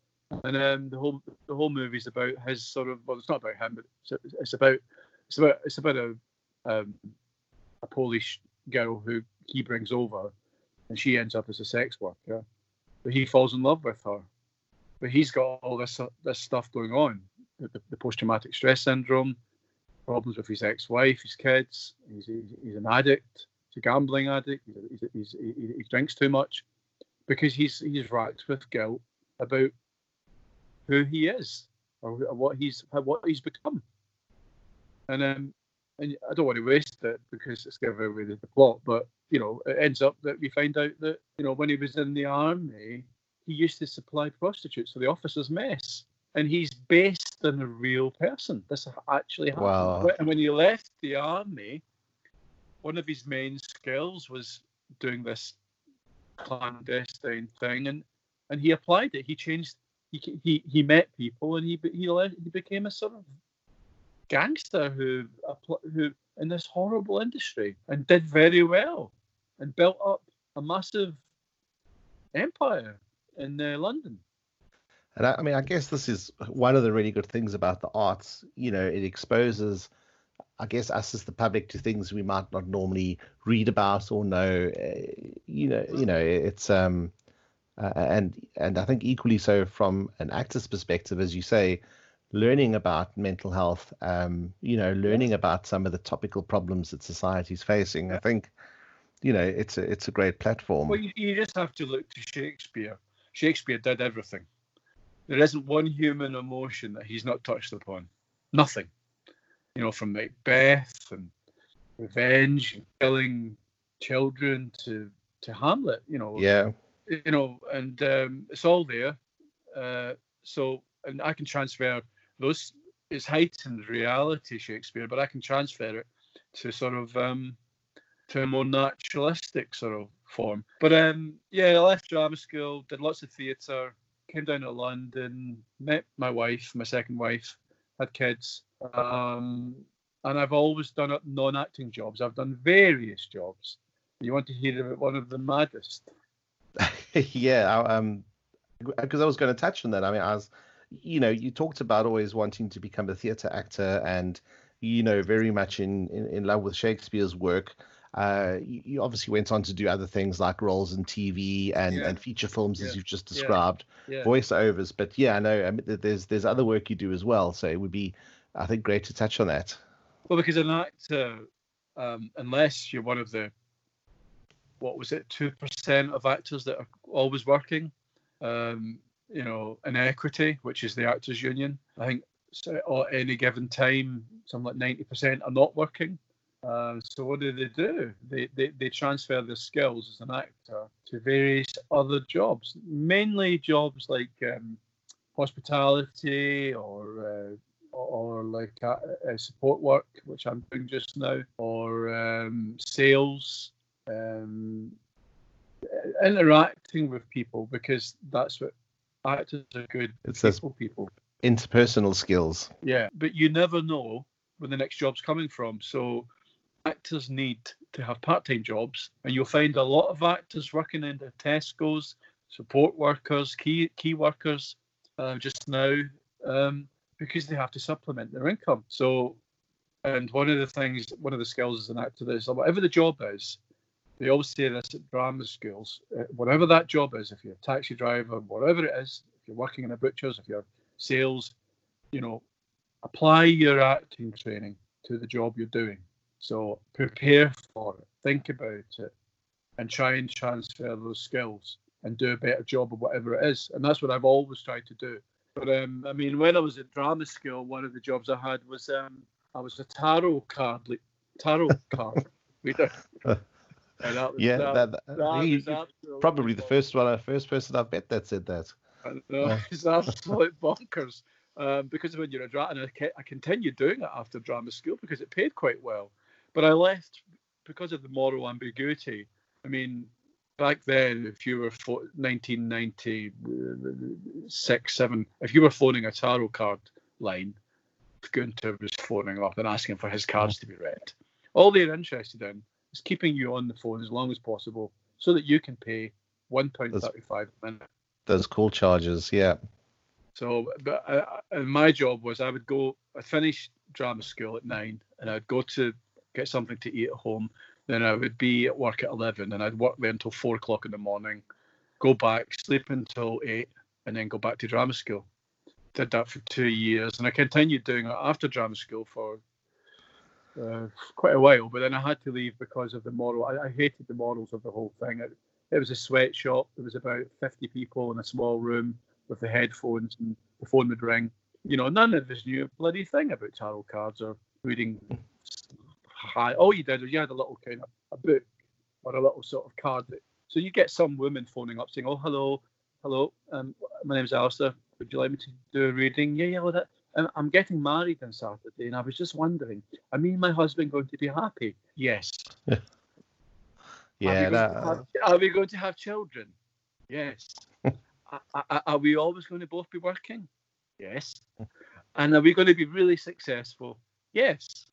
And um, the whole the whole movie's about his sort of well, it's not about him, but it's, it's about it's about it's about a um, a Polish girl who he brings over, and she ends up as a sex worker. But he falls in love with her. But he's got all this this stuff going on, the, the post traumatic stress syndrome, problems with his ex-wife, his kids. He's, he's, he's an addict. He's a gambling addict. He's, he's, he, he drinks too much because he's he's racked with guilt about who he is or what he's what he's become. And um, and I don't want to waste it because it's giving away the plot, but you know, it ends up that we find out that you know when he was in the army, he used to supply prostitutes for the officers' mess, and he's based on a real person. This actually happened. Wow. And when he left the army, one of his main skills was doing this clandestine thing, and and he applied it. He changed. He he, he met people, and he he he became a sort of gangster who who in this horrible industry and did very well and built up a massive empire in uh, London. And I, I, mean, I guess this is one of the really good things about the arts. You know, it exposes, I guess, us as the public to things we might not normally read about or know. Uh, you know, you know, it's um, uh, and and I think equally so from an actor's perspective, as you say, learning about mental health, um, you know, learning about some of the topical problems that society's facing. I think, you know, it's a it's a great platform. Well, you, you just have to look to Shakespeare. Shakespeare did everything. There isn't one human emotion that he's not touched upon. nothing. You know, from Macbeth and Revenge and killing children to to Hamlet. You know, Yeah. you know, and um, it's all there. Uh, so, and I can transfer those. It's heightened reality Shakespeare, but I can transfer it to sort of um, to a more naturalistic sort of form. But um, yeah, I left drama school, did lots of theatre, came down to London, met my wife, my second wife, had kids, um, and I've always done non-acting jobs. I've done various jobs. You want to hear about one of the maddest? yeah, I- um, because I was going to touch on that. I mean, I was, you know, you talked about always wanting to become a theatre actor, and you know, very much in in, in love with Shakespeare's work. Uh, you, you obviously went on to do other things like roles in TV and, Yeah. and feature films, as you've just described, Yeah. voiceovers. But yeah, I know I mean, there's there's other work you do as well. So it would be, I think, great to touch on that. Well, because an actor, um, unless you're one of the, what was it, two percent of actors that are always working, um, you know, in equity, which is the actors' union, I think so at any given time, something like ninety percent are not working. Uh, so what do they do? They, they they transfer their skills as an actor to various other jobs, mainly jobs like um, hospitality or uh, or like uh, uh, support work, which I'm doing just now, or um, sales, um, interacting with people because that's what actors are good. It's those people, people. interpersonal skills. Yeah, but you never know where the next job's coming from. So actors need to have part-time jobs, and you'll find a lot of actors working in the Tesco's, support workers, key key workers, uh, just now, um, because they have to supplement their income. So, and one of the things, one of the skills as an actor is whatever the job is. They always say this at drama schools. Uh, whatever that job is, if you're a taxi driver, whatever it is, if you're working in a butcher's, if you're sales, you know, apply your acting training to the job you're doing. So prepare for it, think about it, and try and transfer those skills and do a better job of whatever it is. And that's what I've always tried to do. But um, I mean, when I was at drama school, one of the jobs I had was um, I was a tarot card le- tarot card reader. And that was, Yeah, that, that, that was probably the first one, first person I've met that said that. I know, Yeah. it's absolute bonkers. Um, because when you're a drama, and I, ca- I continued doing it after drama school because it paid quite well. But I left because of the moral ambiguity. I mean, back then, if you were pho- 1996, seven, if you were phoning a tarot card line, Gunter was phoning up and asking for his cards to be read. All they're interested in is keeping you on the phone as long as possible so that you can pay one pound thirty-five a minute. Those call charges, yeah. So, but uh, and my job was I would go, I'd finish drama school at nine, and I'd go to get something to eat at home. Then I would be at work at eleven, and I'd work there until four o'clock in the morning. Go back, sleep until eight, and then go back to drama school. Did that for two years, and I continued doing it after drama school for uh, quite a while. But then I had to leave because of the moral. I, I hated the morals of the whole thing. It, it was a sweatshop. There was about fifty people in a small room with the headphones and the phone would ring. You know, none of us knew a bloody thing about tarot cards or reading. High. All you did was you had a little kind of a book or a little sort of card. That, so you get some woman phoning up saying, "Oh, hello, hello, um, my name's Alastair. Would you like me to do a reading?" Yeah, yeah, well, that. I'm getting married on Saturday, and I was just wondering, are me and my husband going to be happy? Yes. Yeah, are, we going that, to have, uh, are we going to have children? Yes. are, are- are we always going to both be working? Yes. And are we going to be really successful? Yes.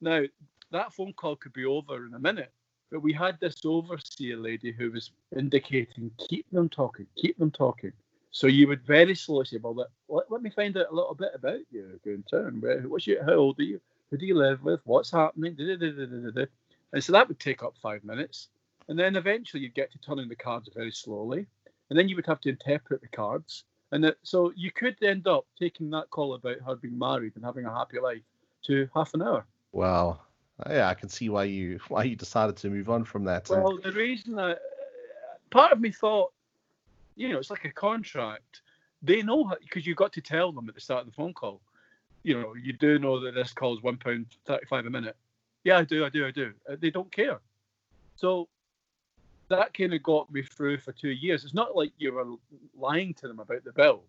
Now, that phone call could be over in a minute, but we had this overseer lady who was indicating, keep them talking, keep them talking. So you would very slowly say, well, let, let, me find out a little bit about you, Gunter, and where, what's your, how old are you? Who do you live with? What's happening? And so that would take up five minutes. And then eventually you'd get to turning the cards very slowly. And then you would have to interpret the cards. And that, so you could end up taking that call about her being married and having a happy life to half an hour. wow. Yeah, I can see why you why you decided to move on from that. Well, the reason that part of me thought, you know, it's like a contract. They know because you've got to tell them at the start of the phone call. you know, you do know that this calls one pound thirty-five a minute. Yeah, I do, I do, I do. Uh, they don't care. So that kind of got me through for two years. It's not like you were lying to them about the bill.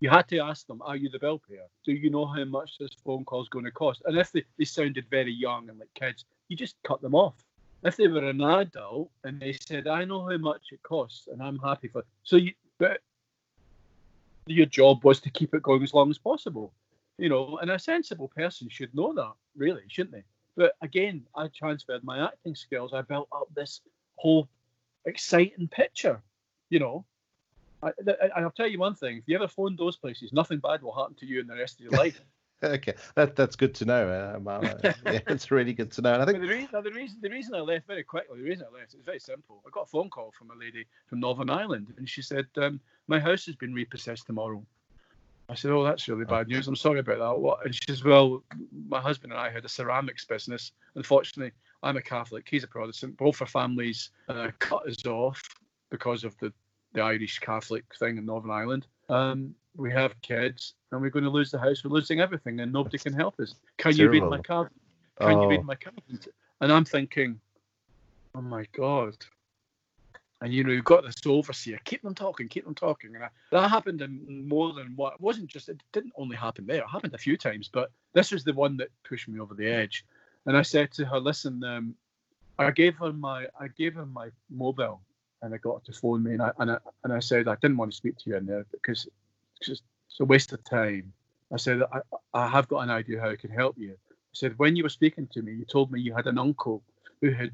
You had to ask them, are you the bill payer? Do you know how much this phone call is going to cost? And if they, they sounded very young and like kids, you just cut them off. If they were an adult and they said, I know how much it costs and I'm happy for so you but your job was to keep it going as long as possible. You know, and a sensible person should know that, really, shouldn't they? But again, I transferred my acting skills. I built up this whole exciting picture. You know, I, I, will tell you one thing: if you ever phone those places, nothing bad will happen to you in the rest of your life. Okay, that that's good to know. Uh, yeah, it's really good to know. And I think the reason, the reason the reason I left very quickly, the reason I left is very simple. I got a phone call from a lady from Northern Ireland, and she said, um, "My house has been repossessed tomorrow." I said, "Oh, that's really bad news. I'm sorry about that." What? And she says, "Well, my husband and I had a ceramics business. Unfortunately, I'm a Catholic. He's a Protestant. Both our families uh, cut us off because of the the Irish Catholic thing in Northern Ireland. Um, we have kids, and we're going to lose the house. We're losing everything, and nobody can help us. Can you read my card? Can oh. you read oh. my card? And I'm thinking, oh my god. And you know, you've got this overseer. Keep them talking. Keep them talking. And I, that happened in more than what. It wasn't just. It didn't only happen there. It happened a few times, but this was the one that pushed me over the edge. And I said to her, "Listen, um, I gave her my I gave her my mobile and I got her to phone me, and I and I, and I said I didn't want to speak to you in there because it's, just, it's a waste of time. I said I, I have got an idea how I can help you. I said when you were speaking to me, you told me you had an uncle who had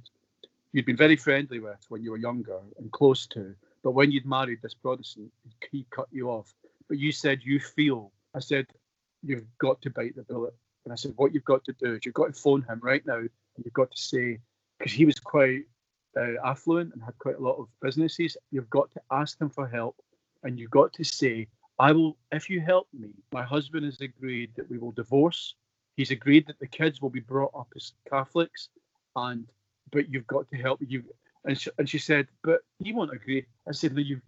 you'd been very friendly with when you were younger and close to, but when you'd married this Protestant, he cut you off. But you said you feel. I said you've got to bite the bullet. And I said, what you've got to do is you've got to phone him right now and you've got to say, because he was quite uh, affluent and had quite a lot of businesses, you've got to ask him for help, and you've got to say, "I will. If you help me, my husband has agreed that we will divorce. He's agreed that the kids will be brought up as Catholics, and but you've got to help you." And she, and she said, "But he won't agree." I said, "No, you've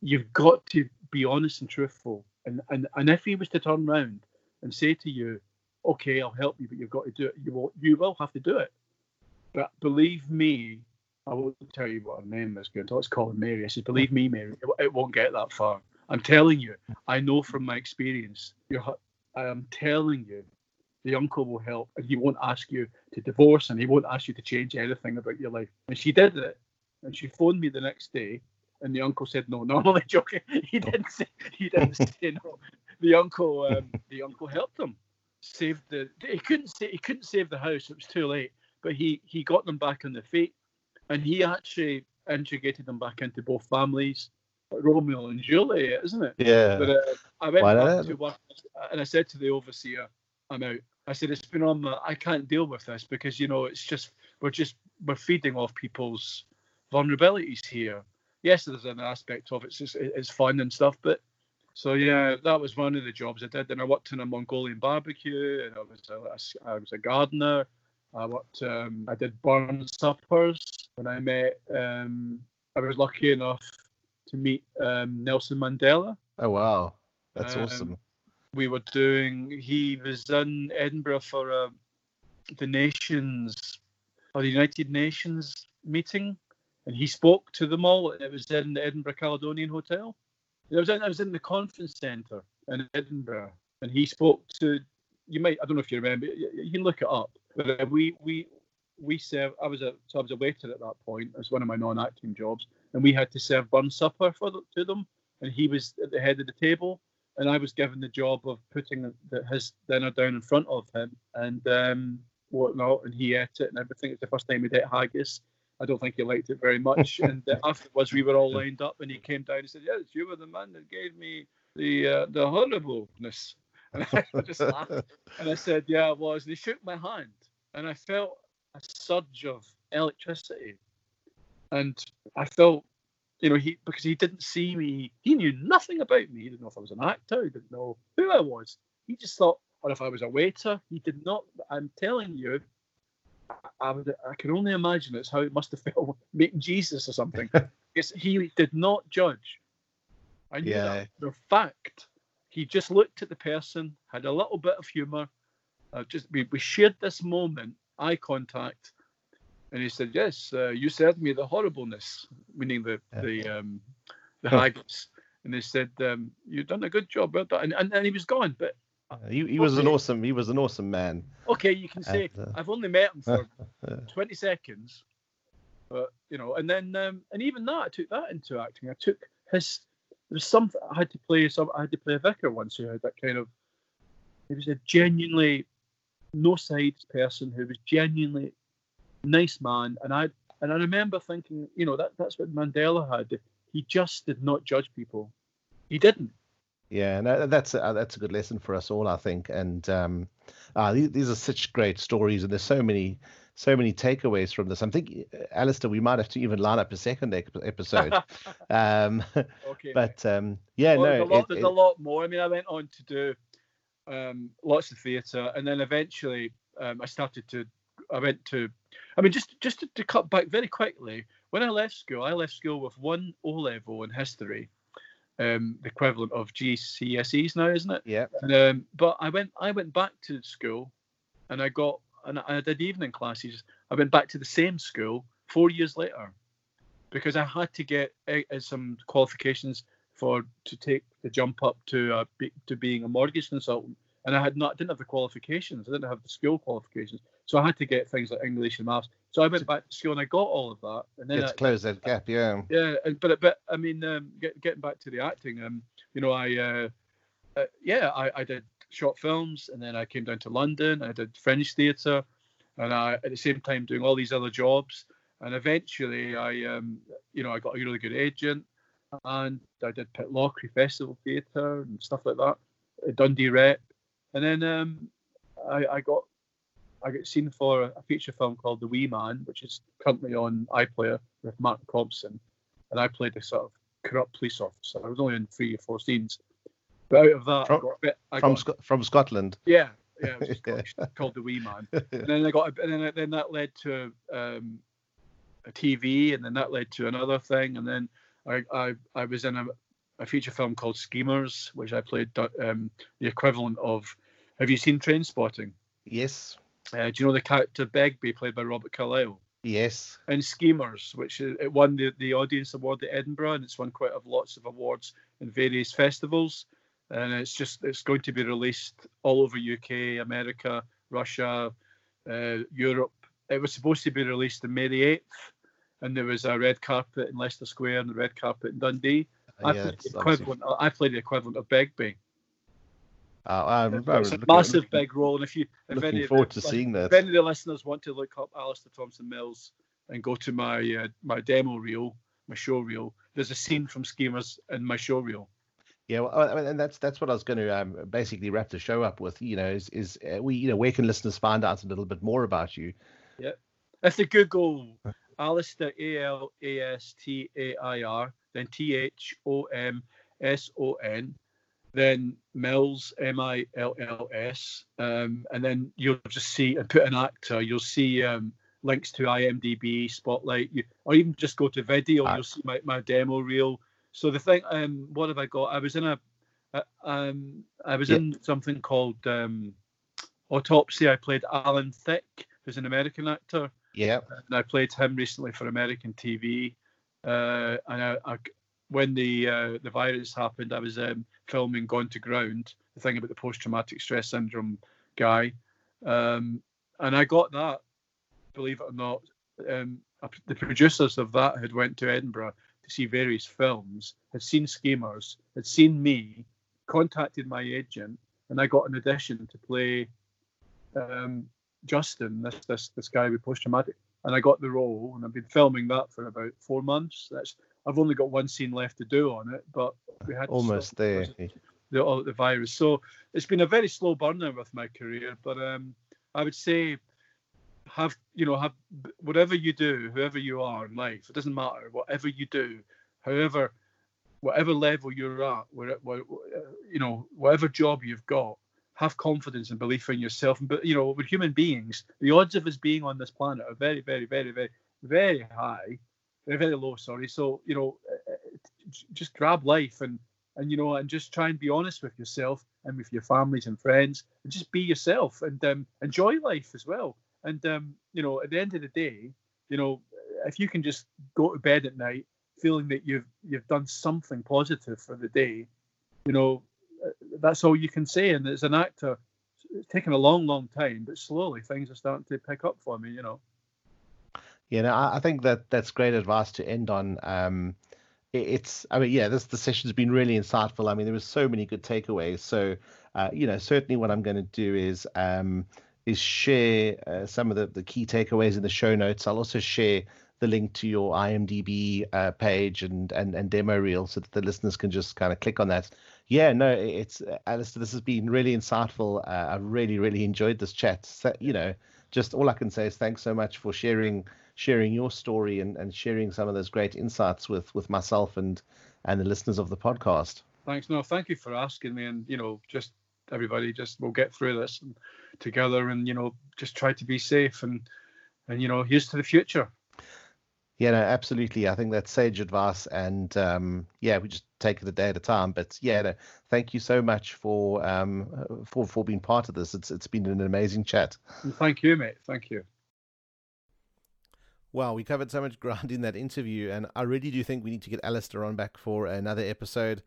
you've got to be honest and truthful. And and and if he was to turn around and say to you, "Okay, I'll help you, but you've got to do it," you will you will have to do it. But believe me, I won't tell you what her name is going to. Let's call her Mary. I said, believe me, Mary, it, it won't get that far. I'm telling you, I know from my experience. I am telling you, the uncle will help, and he won't ask you to divorce, and he won't ask you to change anything about your life. And she did it, and she phoned me the next day, and the uncle said no. No, I'm only joking. He didn't say. He didn't say no. The uncle, um, the uncle helped them, saved the. He couldn't say. He couldn't save the house. It was too late. But he he got them back on the feet and he actually integrated them back into both families. Romeo and Juliet, isn't it? Yeah. But uh, I went Why back to work and I said to the overseer, "I'm out." I said, "It's been on. I can't deal with this because you know it's just we're just we're feeding off people's vulnerabilities here. Yes, there's an aspect of it, it's just, it's fun and stuff, but so yeah, that was one of the jobs I did. And I worked in a Mongolian barbecue, and I was a, I was a gardener. I worked. Um, I did Burns suppers when I met. Um, I was lucky enough to meet um, Nelson Mandela. Oh wow, that's um, awesome. We were doing. He was in Edinburgh for uh, the Nations or the United Nations meeting, and he spoke to them all. It was in the Edinburgh Caledonian Hotel. It was in, I was in the conference centre in Edinburgh, and he spoke to. You might. I don't know if you remember. You, can look it up but uh, we we we serve. I was a so I was a waiter at that point. It was one of my non-acting jobs, and we had to serve Burns supper for the, to them. And he was at the head of the table, and I was given the job of putting the, his dinner down in front of him and um, whatnot. And he ate it and everything. It's the first time he'd ate haggis. I don't think he liked it very much. and uh, afterwards, we were all lined up, and he came down and said, "Yes, you were the man that gave me the uh, the horribleness." And I just laughed. And I said, Yeah, it was. And he shook my hand. And I felt a surge of electricity. And I felt, you know, he because he didn't see me, he knew nothing about me. He didn't know if I was an actor, he didn't know who I was. He just thought, or if I was a waiter, he did not. I'm telling you, I, would, I can only imagine it's how it must have felt meeting Jesus or something. because he did not judge. I knew yeah. that for fact he just looked at the person, had a little bit of humour. Uh, just we, we shared this moment, eye contact, and he said, "Yes, uh, you said me the horribleness," meaning the Yeah. the um, the haggis. And they said, um, "You've done a good job with that," and, and and he was gone. But He, he was an awesome. He was an awesome man. okay, you can say And, uh, I've only met him for Yeah. 20 seconds, but you know, and then um, and even that I took that into acting. I took his. There was something I had to play. Some I had to play a vicar once who had that kind of. He was a genuinely no sides person who was genuinely nice man, and I and I remember thinking, you know, that that's what Mandela had. He just did not judge people. He didn't. Yeah, no, that's a, that's a good lesson for us all, I think. And um, uh, these, these are such great stories, and there's so many so many takeaways from this. I'm thinking, Alastair, we might have to even line up a second episode. um, okay. but um, yeah, Well, no, there's, a lot, it- there's it- a lot more. I mean, I went on to do um, lots of theatre, and then eventually um, I started to. I went to. I mean, just just to, to cut back very quickly. When I left school, I left school with one O level in history, um, the equivalent of GCSEs now, isn't it? yeah, um, but I went I went back to school, and I got and I did evening classes. I went back to the same school four years later, because I had to get uh, some qualifications for to take the jump up to uh, be, to being a mortgage consultant, and I had not didn't have the qualifications. I didn't have the school qualifications, so I had to get things like English and maths. So I went back to school and I got all of that, and then let's I, close that gap. Yeah, yeah, but but I mean, um, get, getting back to the acting, um, you know, I uh, uh, yeah, I, I did short films, and then I came down to London. I did French theatre, and I at the same time doing all these other jobs. And eventually, I um, you know, I got a really good agent, and I did Pitlochry Festival Theatre and stuff like that, Dundee Rep, and then um, I, I got I got seen for a feature film called The Wee Man, which is currently on iPlayer with Mark Compston, and I played a sort of corrupt police officer. I was only in three or four scenes, but out of that, From- I got a bit. I from got, Sc- from Scotland. yeah, yeah, it was called, called The Wee Man. And then I got, a- and then then that led to um, a TV, and then that led to another thing, and then I I, I was in a, a feature film called Schemers, which I played um, the equivalent of. Have you seen Trainspotting? yes, Uh, do you know the character Begbie, played by Robert Carlyle? yes, And Schemers, which it won the, the Audience Award at Edinburgh, and it's won quite a, lots of awards in various festivals. And it's just it's going to be released all over UK, America, Russia, uh, Europe. It was supposed to be released on May the eighth, and there was a red carpet in Leicester Square and a red carpet in Dundee. I yeah. played the equivalent. I played the equivalent of Begbie. Uh, I'm It's a massive big role, and if you if Looking any forward the- to seeing that. if any of the listeners want to look up Alastair Thomson-Mills and go to my uh, my demo reel, my show reel, there's a scene from Schemers in my show reel. Yeah, well, I mean, and that's that's what I was going to um, basically wrap the show up with. You know, is is uh, we you know where can listeners find out a little bit more about you? Yeah, if they Google Alastair A L A S T A I R, then T H O M S O N, then Mills M I L L S, um, and then you'll just see and put an actor. You'll see um, links to IMDb, Spotlight, you, or even just go to video. You'll see my, my demo reel. So the thing, um, what have I got? I was in a, uh, um, I was Yeah. in something called um, Autopsy. I played Alan Thicke, who's an American actor Yeah, and I played him recently for American TV. Uh, and I, I, when the uh, the virus happened, I was um, filming Gone to Ground, the thing about the post traumatic stress syndrome guy, um, and I got that. Believe it or not, um, the producers of that had went to Edinburgh to see various films, had seen Schemers, had seen me, contacted my agent, and I got an audition to play um, Justin, this this this guy with post traumatic, and I got the role, and I've been filming that for about four months. That's I've only got one scene left to do on it, but we had almost there. The, the virus, so it's been a very slow burner with my career. But um, I would say have you know have whatever you do, whoever you are in life, it doesn't matter. Whatever you do, however, whatever level you're at, where, where you know whatever job you've got, have confidence and belief in yourself. But you know, we're human beings. The odds of us being on this planet are very, very, very, very, very high. Very, very low. Sorry. So you know, uh, uh, just grab life and and you know, and just try and be honest with yourself and with your families and friends, and just be yourself and um, enjoy life as well. And um, you know, at the end of the day, you know, if you can just go to bed at night feeling that you've you've done something positive for the day, you know, that's all you can say. And as an actor, it's taken a long, long time, but slowly things are starting to pick up for me. You know. Yeah, no, I think that that's great advice to end on. Um, it's, I mean, yeah, this the session's been really insightful. I mean, there was so many good takeaways. So, uh, you know, certainly what I'm going to do is um, is share uh, some of the, the key takeaways in the show notes. I'll also share the link to your IMDb uh, page and, and and demo reel so that the listeners can just kind of click on that. Yeah, no, it's Alastair. This has been really insightful. Uh, I really really enjoyed this chat. So, you know, just all I can say is thanks so much for sharing sharing your story and, and sharing some of those great insights with with myself and and the listeners of the podcast. Thanks. No, thank you for asking me. And you know, just everybody, just we'll get through this and, together, and you know, just try to be safe and and you know, here's to the future. Yeah, no, absolutely. I think that's sage advice, and um, yeah, we just take it a day at a time. But yeah, no, thank you so much for um, for for being part of this. It's it's been an amazing chat. Thank you, mate. Thank you. Wow, we covered so much ground in that interview, and I really do think we need to get Alastair on back for another episode.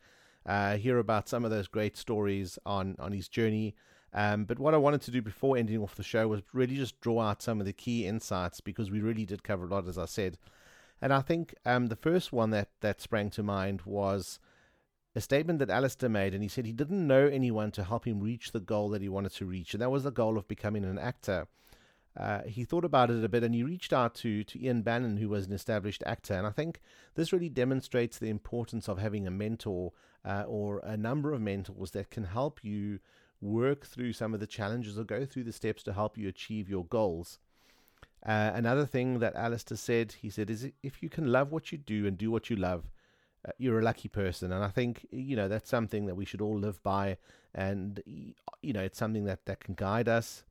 Uh, hear about some of those great stories on on his journey. Um, but what I wanted to do before ending off the show was really just draw out some of the key insights because we really did cover a lot, as I said. And I think um, the first one that, that sprang to mind was a statement that Alastair made, and he said he didn't know anyone to help him reach the goal that he wanted to reach, and that was the goal of becoming an actor. Uh, he thought about it a bit and he reached out to, to Ian Bannen, who was an established actor. And I think this really demonstrates the importance of having a mentor uh, or a number of mentors that can help you work through some of the challenges or go through the steps to help you achieve your goals. Uh, another thing that Alastair said, he said, is if you can love what you do and do what you love, uh, you're a lucky person. And I think, you know, that's something that we should all live by. And, you know, it's something that, that can guide us.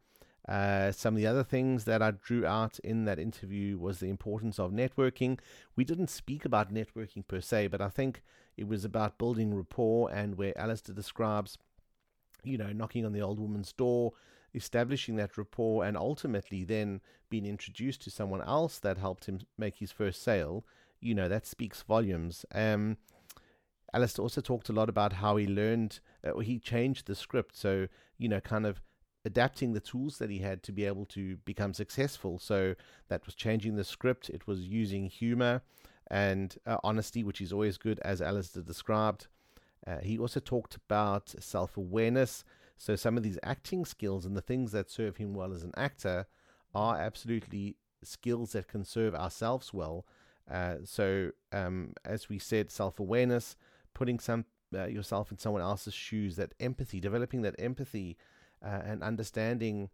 Uh, some of the other things that I drew out in that interview was the importance of networking. We didn't speak about networking per se, but I think it was about building rapport and where Alastair describes, you know, knocking on the old woman's door, establishing that rapport and ultimately then being introduced to someone else that helped him make his first sale, you know, that speaks volumes. Um, Alastair also talked a lot about how he learned, uh, he changed the script. So, you know, kind of adapting the tools that he had to be able to become successful. So that was changing the script, it was using humor and uh, honesty, which is always good, as Alastair described. Uh, he also talked about self awareness. So some of these acting skills and the things that serve him well as an actor are absolutely skills that can serve ourselves well. Uh, so um, as we said, self-awareness, putting some uh, yourself in someone else's shoes, that empathy, developing that empathy, uh, and understanding,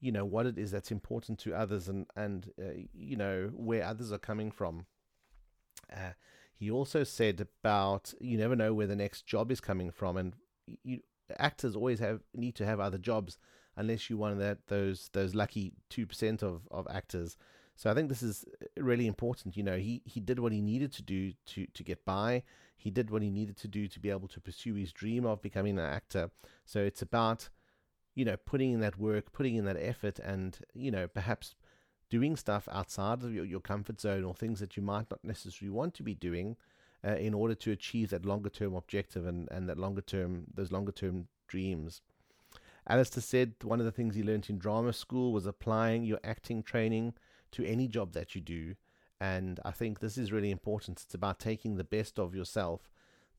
you know, what it is that's important to others, and and uh, you know where others are coming from. Uh, he also said about you never know where the next job is coming from, and you, actors always have need to have other jobs unless you're one of that those those lucky two percent of of actors. So I think this is really important. You know, he he did what he needed to do to to get by. He did what he needed to do to be able to pursue his dream of becoming an actor. So it's about you know putting in that work, putting in that effort, and you know perhaps doing stuff outside of your, your comfort zone or things that you might not necessarily want to be doing uh, in order to achieve that longer term objective and, and that longer term those longer term dreams. Alastair said one of the things he learned in drama school was applying your acting training to any job that you do. And I think this is really important. It's about taking the best of yourself,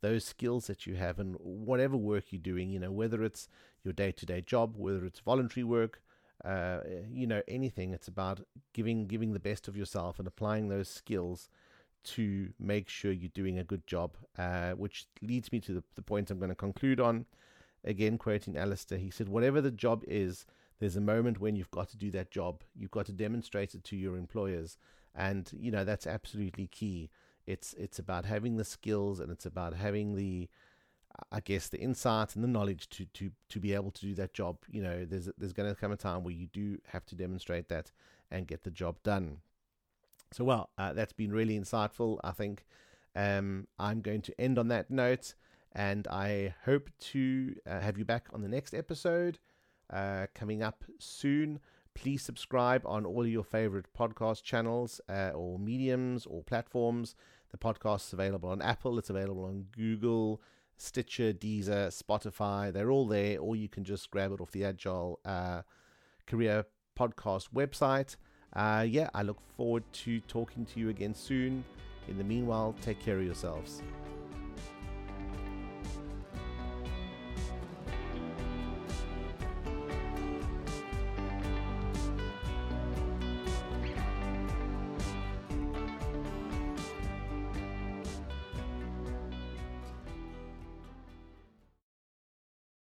those skills that you have, and whatever work you're doing, you know, whether it's your day to day job, whether it's voluntary work, uh, you know, anything. It's about giving giving the best of yourself and applying those skills to make sure you're doing a good job, uh, which leads me to the, the point I'm going to conclude on. Again, quoting Alastair, he said, Whatever the job is, there's a moment when you've got to do that job. You've got to demonstrate it to your employers. And, you know, that's absolutely key. It's it's about having the skills and it's about having the I guess the insight and the knowledge to to to be able to do that job. You know, there's there's going to come a time where you do have to demonstrate that and get the job done. So, well, uh, that's been really insightful. I think um, I'm going to end on that note. And I hope to uh, have you back on the next episode uh, coming up soon. Please subscribe on all your favorite podcast channels uh, or mediums or platforms. The podcast is available on Apple, it's available on Google, Stitcher, Deezer, Spotify. They're all there, or you can just grab it off the Agile uh, Career Podcast website. Uh, yeah, I look forward to talking to you again soon. In the meanwhile, take care of yourselves.